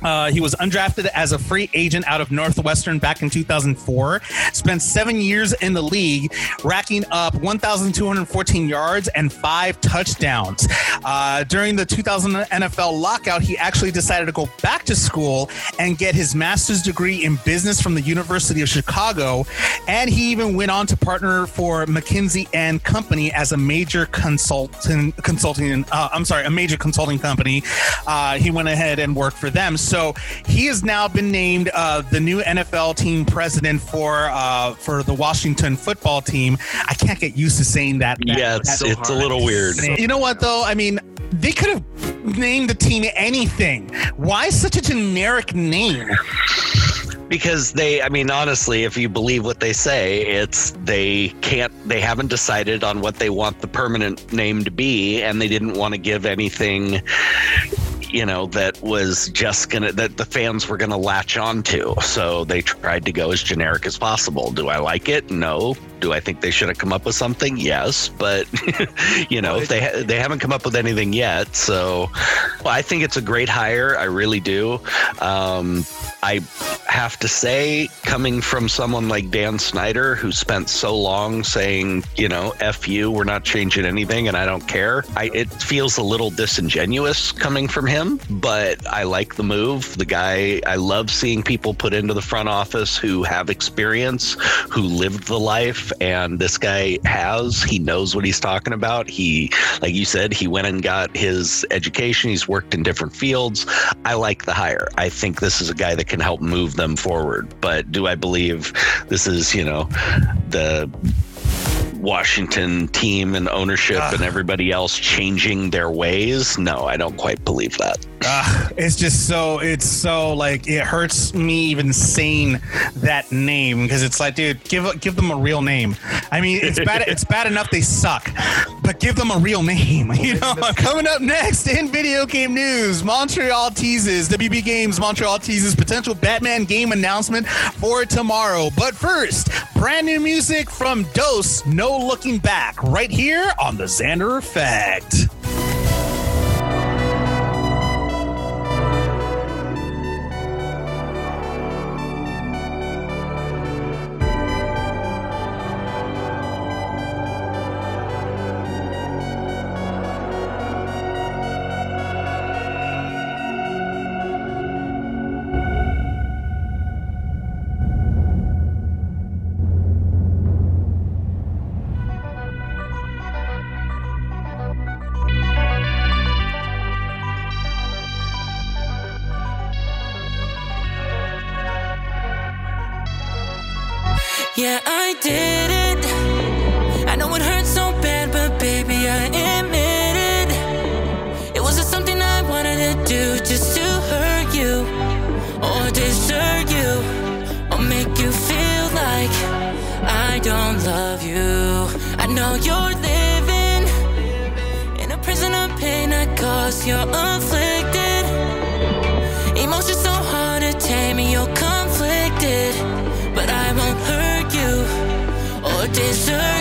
Uh, he was undrafted as a free agent out of Northwestern back in 2004. Spent seven years in the league, racking up 1,214 yards and five touchdowns. Uh, during the 2000 NFL lockout, he actually decided to go back to school and get his master's degree in business from the University of Chicago. And he even went on to partner for McKinsey and Company as a major consultant, consulting. Uh, I'm sorry, a major consulting company. Uh, he went ahead and worked for them. So he has now been named uh, the new NFL team president for uh, for the Washington football team. I can't get used to saying that. that Yeah, it's, that it's a little weird. you know what though? I mean, they could have named the team anything. Why such a generic name? Because they i mean honestly if you believe what they say it's they can't they haven't decided on what they want the permanent name to be and they didn't want to give anything you know that was just gonna that the fans were gonna latch onto. So they tried to go as generic as possible. Do i like it? No. Do i think they should have come up with something? Yes. But you know if they they haven't come up with anything yet so well, i think it's a great hire. I really do. Um, i have to say coming from someone like dan snyder who spent so long saying you know f you we're not changing anything and i don't care I, it feels a little disingenuous coming from him but i like the move. The guy i love seeing people put into the front office who have experience who lived the life and this guy has. He knows what he's talking about. He like you said he went and got his education. He's worked in different fields. I like the hire. I think this is a guy that can help move them forward. But do i believe this is you know the Washington team and ownership and everybody else changing their ways. No, I don't quite believe that. Uh, it's just so it's so like it hurts me even saying that name because it's like, dude, give give them a real name. I mean, it's bad. it's bad enough they suck, but give them a real name. You know. Coming up next in video game news, Montreal teases WB Games. Montreal teases potential Batman game announcement for tomorrow. But first, brand new music from Dos. No looking back. Right here on the Xander Effect. Yeah, I did it. I know it hurts so bad, but baby, I admit it. It wasn't something I wanted to do just to hurt you, or desert you, or make you feel like I don't love you. I know you're living in a prison of pain I caused your affliction. deserve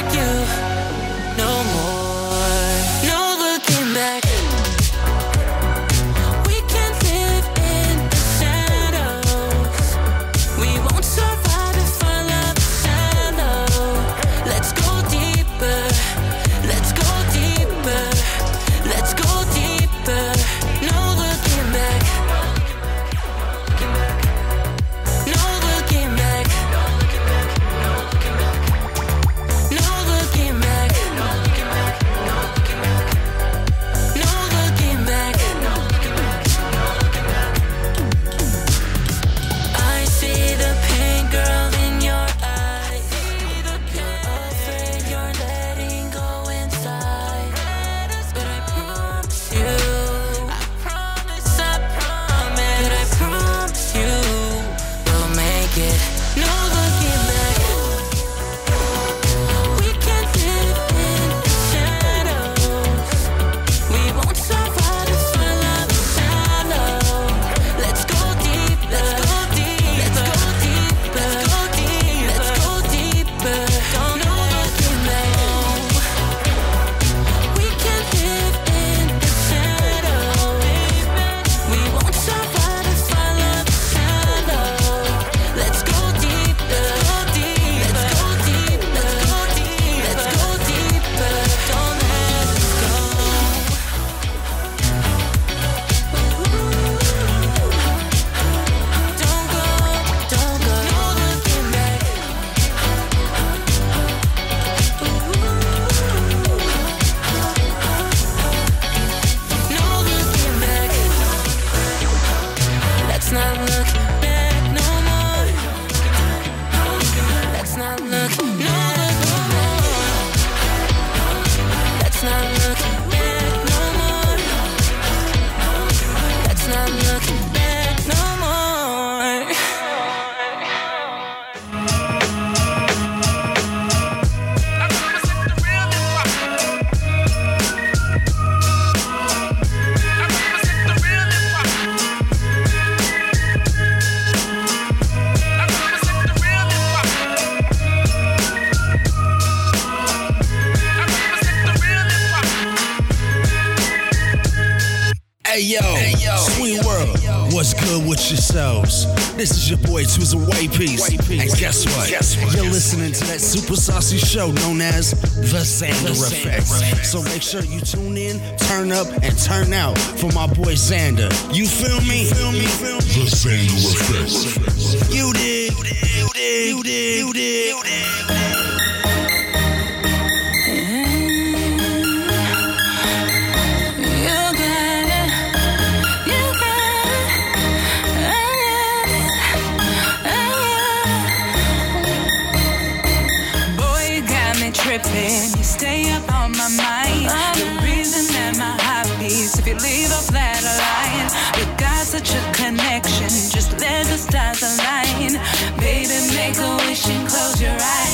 your boy Choosing White Piece. And guess what? guess what? You're listening to that super saucy show known as The Xander Effect. So make sure you tune in, turn up, and turn out for my boy Xander. You feel me? Feel me? Feel me? The Xander Effect. You did. You did. You did. You did. stars align. Baby, make a wish and close your eyes.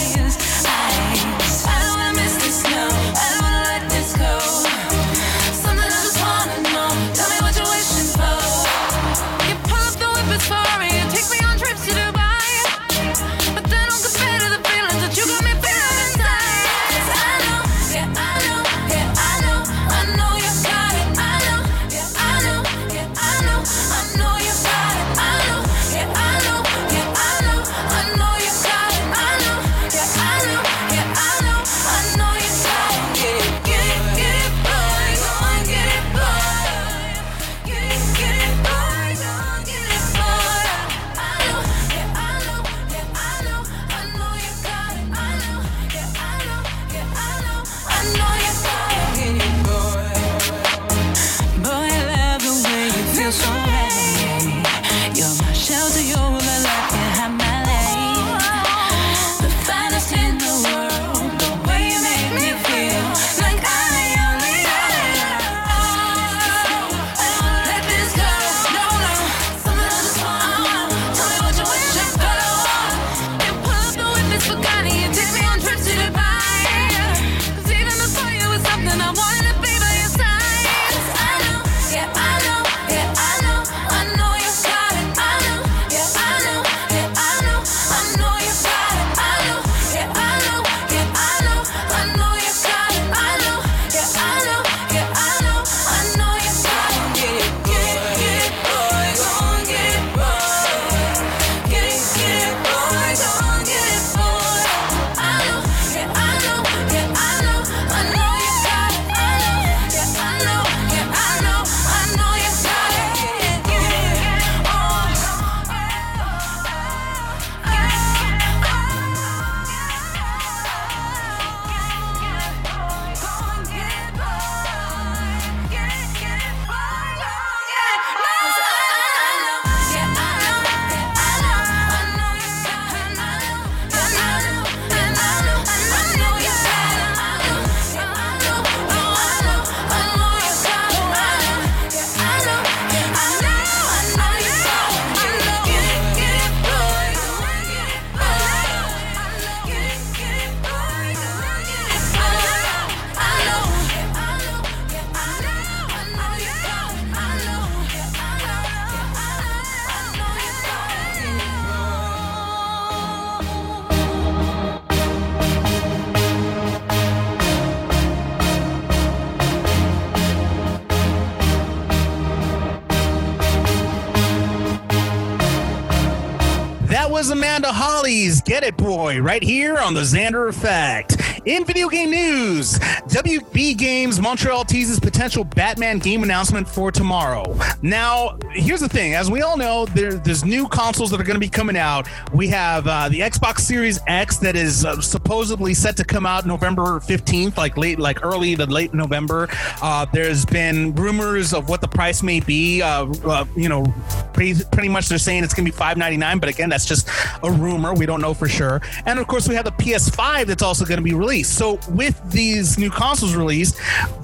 Get It Boy right here on the Xander Effect. In video game news, WB Games Montreal teases potential Batman game announcement for tomorrow. Now, here's the thing: as we all know, there, there's new consoles that are going to be coming out. We have uh, the Xbox Series X that is uh, supposedly set to come out November 15th, like late, like early to late November. Uh, there's been rumors of what the price may be. Uh, uh, you know, pretty, pretty much they're saying it's going to be 5.99, but again, that's just a rumor. We don't know for sure. And of course, we have the PS5 that's also going to be released. So with these new consoles released,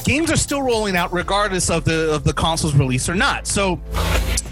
games are still rolling out regardless of the of the consoles release or not. So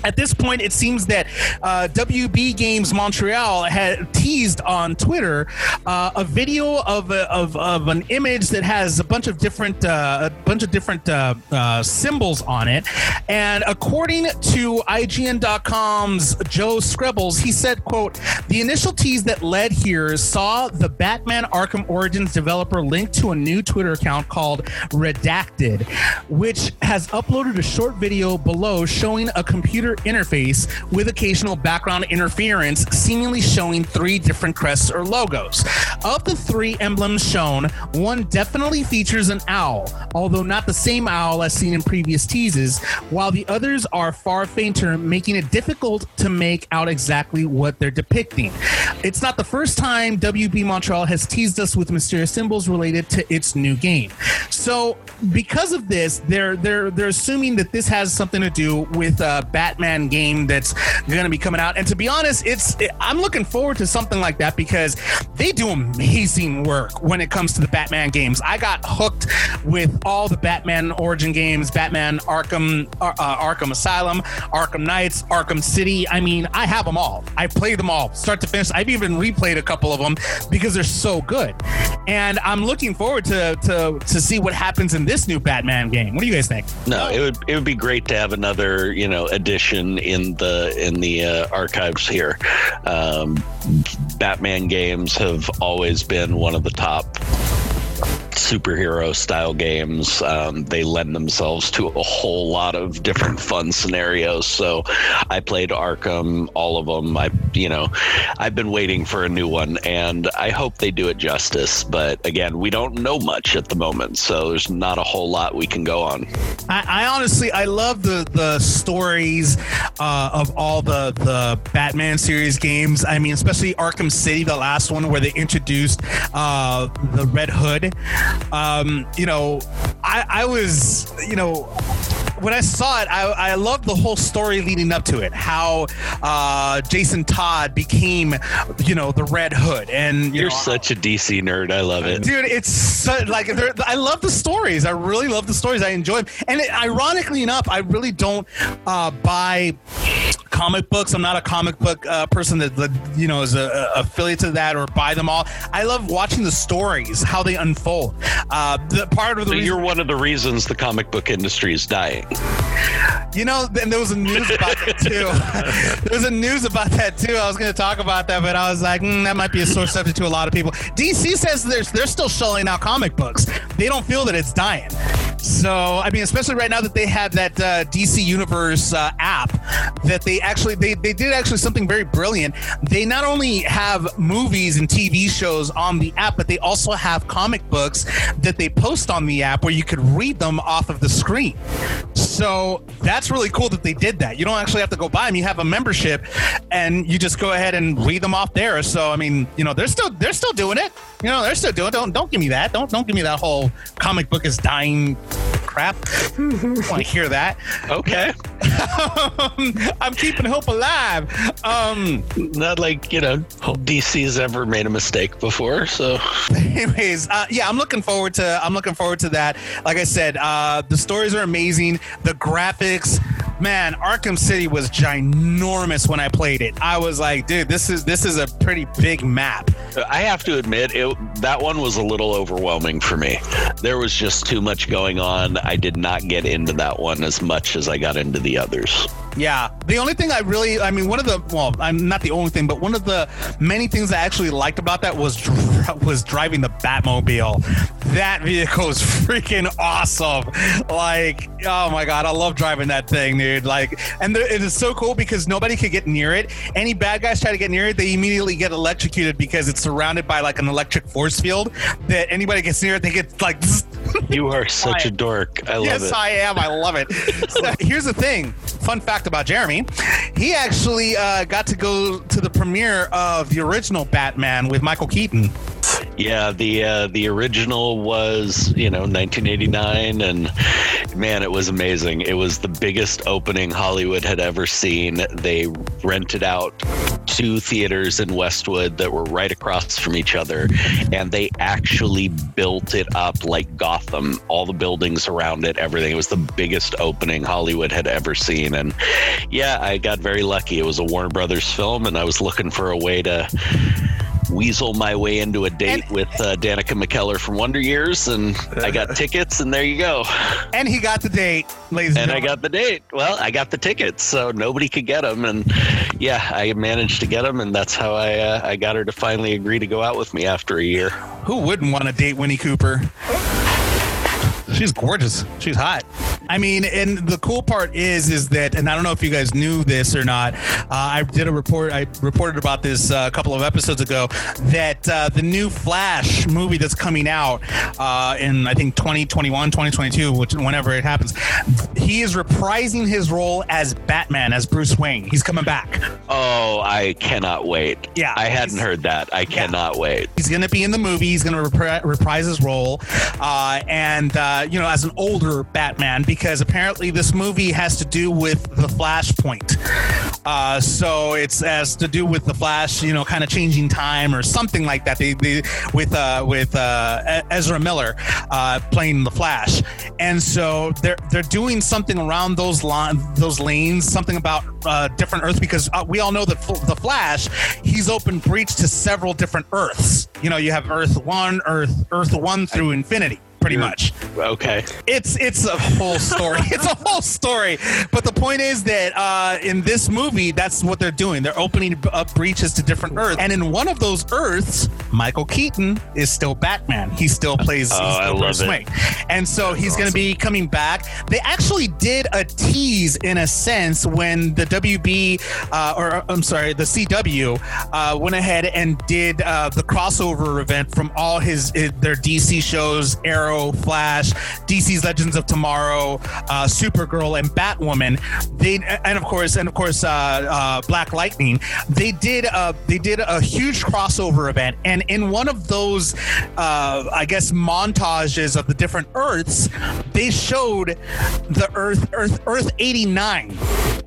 at this point, it seems that uh, WB Games Montreal had teased on Twitter uh, a video of, a, of of an image that has a bunch of different uh, a bunch of different uh, uh, symbols on it, and according to IGN.com's Joe Skrebels, he said, "quote The initial tease that led here saw the Batman Arkham Origins developer link to a new Twitter account called Redacted, which has uploaded a short video below showing a computer." Interface with occasional background interference, seemingly showing three different crests or logos. Of the three emblems shown, one definitely features an owl, although not the same owl as seen in previous teases, while the others are far fainter, making it difficult to make out exactly what they're depicting. It's not the first time WB Montreal has teased us with mysterious symbols related to its new game. So, because of this, they're they're they're assuming that this has something to do with uh, Batman game that's going to be coming out. And to be honest, it's I'm looking forward to something like that because they do amazing work when it comes to the Batman games. I got hooked with all the Batman Origin games, Batman Arkham uh, Arkham Asylum, Arkham Knights, Arkham City. I mean, I have them all. I played them all, start to finish. I've even replayed a couple of them because they're so good. And I'm looking forward to to to see what happens in this new Batman game. What do you guys think? No, it would it would be great to have another you know edition in the in the uh, archives here. Um, Batman games have always been one of the top superhero style games. Um, they lend themselves to a whole lot of different fun scenarios. So I played Arkham, all of them. I, you know, I've been waiting for a new one, and I hope they do it justice. But again, we don't know much at the moment, so there's not a whole lot we can go on. I, I honestly, I love the the stories uh, of all the the Batman series games. I mean, especially Arkham City, the last one where they introduced uh, the Red Hood. Um, you know, I, I was, you know, when I saw it, I, I loved the whole story leading up to it. How uh, Jason Todd became, you know, the Red Hood, and you You're know, such a DC nerd. I love it. Dude, it's so, like I love the stories. I really love the stories. I enjoy them. And it, ironically enough, I really don't uh, buy comic books. I'm not a comic book uh, person that, that you know is a, a affiliate to that or buy them all. I love watching the stories, how they unfold. Uh, the part of the So reason, you're one of the reasons the comic book industry is dying. You know, and there was a news about that too. there was a news about that too. I was going to talk about that, but I was like, mm, that might be a sore subject to a lot of people. DC says they're they're still shelling out comic books. They don't feel that it's dying. So I mean, especially right now that they have that uh, DC Universe uh, app, that they actually they they did actually something very brilliant. They not only have movies and TV shows on the app, but they also have comic books that they post on the app where you could read them off of the screen. So that's really cool that they did that. You don't actually have to go buy them. You have a membership, and you just go ahead and read them off there. So I mean, you know, they're still they're still doing it. You know, they're still doing. It. Don't don't give me that. Don't don't give me that whole comic book is dying crap. I want to hear that. Okay. I'm keeping hope alive. Um, Not like you know DC's ever made a mistake before. So anyways, uh, yeah, I'm looking forward to. I'm looking forward to that. Like I said, uh, the stories are amazing. The graphics, man, Arkham City was ginormous when I played it. I was like, dude, this is this is a pretty big map. I have to admit, it that one was a little overwhelming for me. There was just too much going on. I did not get into that one as much as I got into the others. Yeah. The only thing I really, I mean, one of the, well, I'm not the only thing, but one of the many things I actually liked about that was was driving the Batmobile. That vehicle is freaking awesome. Like, oh my god, I love driving that thing, dude. Like, and the, it is so cool because nobody could get near it. Any bad guys try to get near it, they immediately get electrocuted because it's surrounded by like an electric force field. That anybody gets near it, they get like. You are such a dork. I love yes, it. I am. I love it. So, here's the thing. Fun fact about Jeremy: he actually uh, got to go to the premiere of the original Batman with Michael Keaton. Yeah, the uh, the original was you know 1989, and man, it was amazing. It was the biggest opening Hollywood had ever seen. They rented out two theaters in Westwood that were right across from each other, and they actually built it up like Gotham. All the buildings around it, everything. It was the biggest opening Hollywood had ever seen, and yeah, I got very lucky. It was a Warner Brothers film, and I was looking for a way to weasel my way into a date with uh, Danica McKellar from Wonder Years, and I got tickets, and there you go. And he got the date, ladies and I got the date. Well, I got the tickets, so nobody could get them, and yeah, I managed to get them, and that's how I uh, I got her to finally agree to go out with me after a year. Who wouldn't want to date Winnie Cooper? She's gorgeous. She's hot. I mean, and the cool part is, is that, and I don't know if you guys knew this or not. Uh, I did a report. I reported about this uh, a couple of episodes ago. That uh, the new Flash movie that's coming out uh, in I think 2021, 2022, which whenever it happens, he is reprising his role as Batman, as Bruce Wayne. He's coming back. Oh, I cannot wait. Yeah, I hadn't heard that. I cannot wait. He's going to be in the movie. He's going to repri- reprise his role, uh, and uh, you know, as an older Batman, because apparently this movie has to do with the Flashpoint. Uh, so it's has to do with the Flash, you know, kind of changing time or something like that. They, they with uh, with uh, Ezra Miller uh, playing the Flash, and so they're they're doing something around those lines, those lanes, something about uh, different Earths because uh, we all know that the Flash, he's open breach to several different Earths. You know, you have Earth One, Earth Earth One through Infinity pretty much. Okay. It's it's a whole story. it's a whole story. But the point is that uh, in this movie, that's what they're doing. They're opening up breaches to different Earths, and in one of those Earths, Michael Keaton is still Batman. He still plays. Oh, I love it. Wayne. And so he's going to be coming back. They actually did a tease in a sense when the WB, uh, or I'm sorry, the CW, uh, went ahead and did uh, the crossover event from all his, his their DC shows, Arrow, Flash, DC's Legends of Tomorrow, uh, Supergirl, and Batwoman. They and of course and of course uh, uh, Black Lightning. They did uh, they did a huge crossover event, and in one of those, uh, I guess montages of the different Earths, they showed the Earth Earth Earth eighty nine.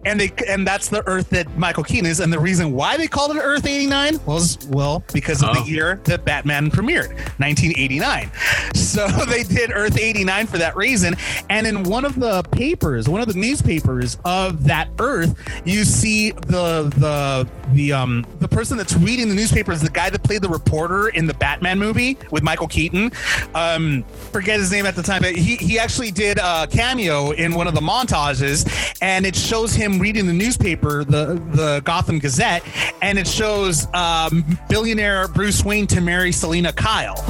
And they and that's the Earth that Michael Keaton is, and the reason why they called it Earth eighty nine was well because of Oh. the year that Batman premiered, nineteen eighty nine. So they did Earth 89 for that reason. And in one of the papers, one of the newspapers of that Earth, you see the the the um the person that's reading the newspaper is the guy that played the reporter in the Batman movie with Michael Keaton. Um, forget his name at the time, but he he actually did a cameo in one of the montages, and it shows him reading the newspaper, the the Gotham Gazette, and it shows um, billionaire Bruce Wayne to marry Selina Kyle,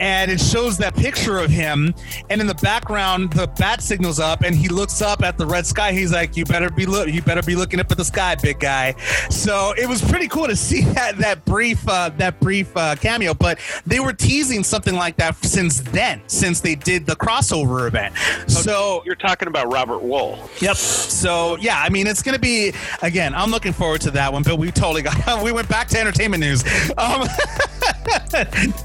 and it shows that picture of him, and in the background the bat signals up, and he looks up at the red sky. He's like, "You better be look, you better be looking up at the sky, big guy." So it was pretty cool to see that that brief uh, that brief uh, cameo, but they were teasing something like that since then, since they did the crossover event. So you're talking about Robert Wuhl. Yep. So yeah, I mean, it's going to be again. I'm looking forward to that one, but we totally got. We went back to entertainment news. Um,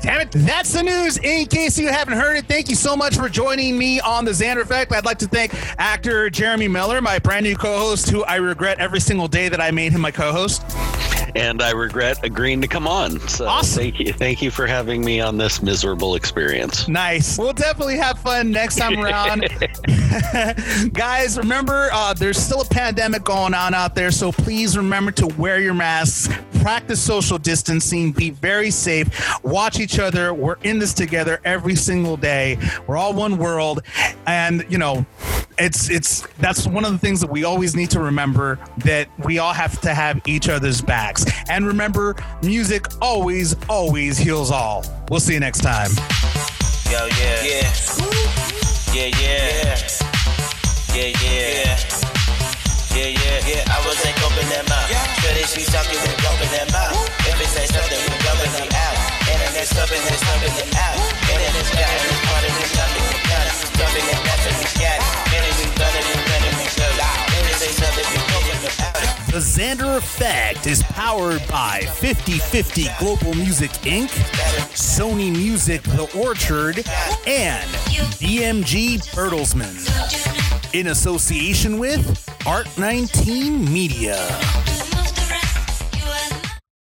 damn it, that's the news. In case you haven't heard thank you so much for joining me on the Xander Effect. I'd like to thank actor Jeremy Miller, my brand new co-host, who I regret every single day that I made him my co-host. And I regret agreeing to come on. So thank you. Thank you for having me on this miserable experience. Nice. We'll definitely have fun next time around. Guys, remember, uh, there's still a pandemic going on out there, so please remember to wear your masks, practice social distancing, be very safe, watch each other. We're in this together every single day. We're all one world. And, you know, it's it's that's one of the things that we always need to remember that we all have to have each other's backs. And remember, music always, always heals all. We'll see you next time. Yo, yeah. Yeah. Yeah, yeah. Yeah, yeah. Yeah, yeah, yeah. I was like open that mouth. Good as she talking, we open that mouth. If it say something, we open it out. And then it's something, it's something it out. And then it's got and it's part of it, something we done it. That's what we got. And then we done it, we done it, we go loud. And it say something, we open it out. The Xander Effect is powered by 5050 Global Music Inc., Sony Music The Orchard, and BMG Bertelsmann. In association with Art 19 Media.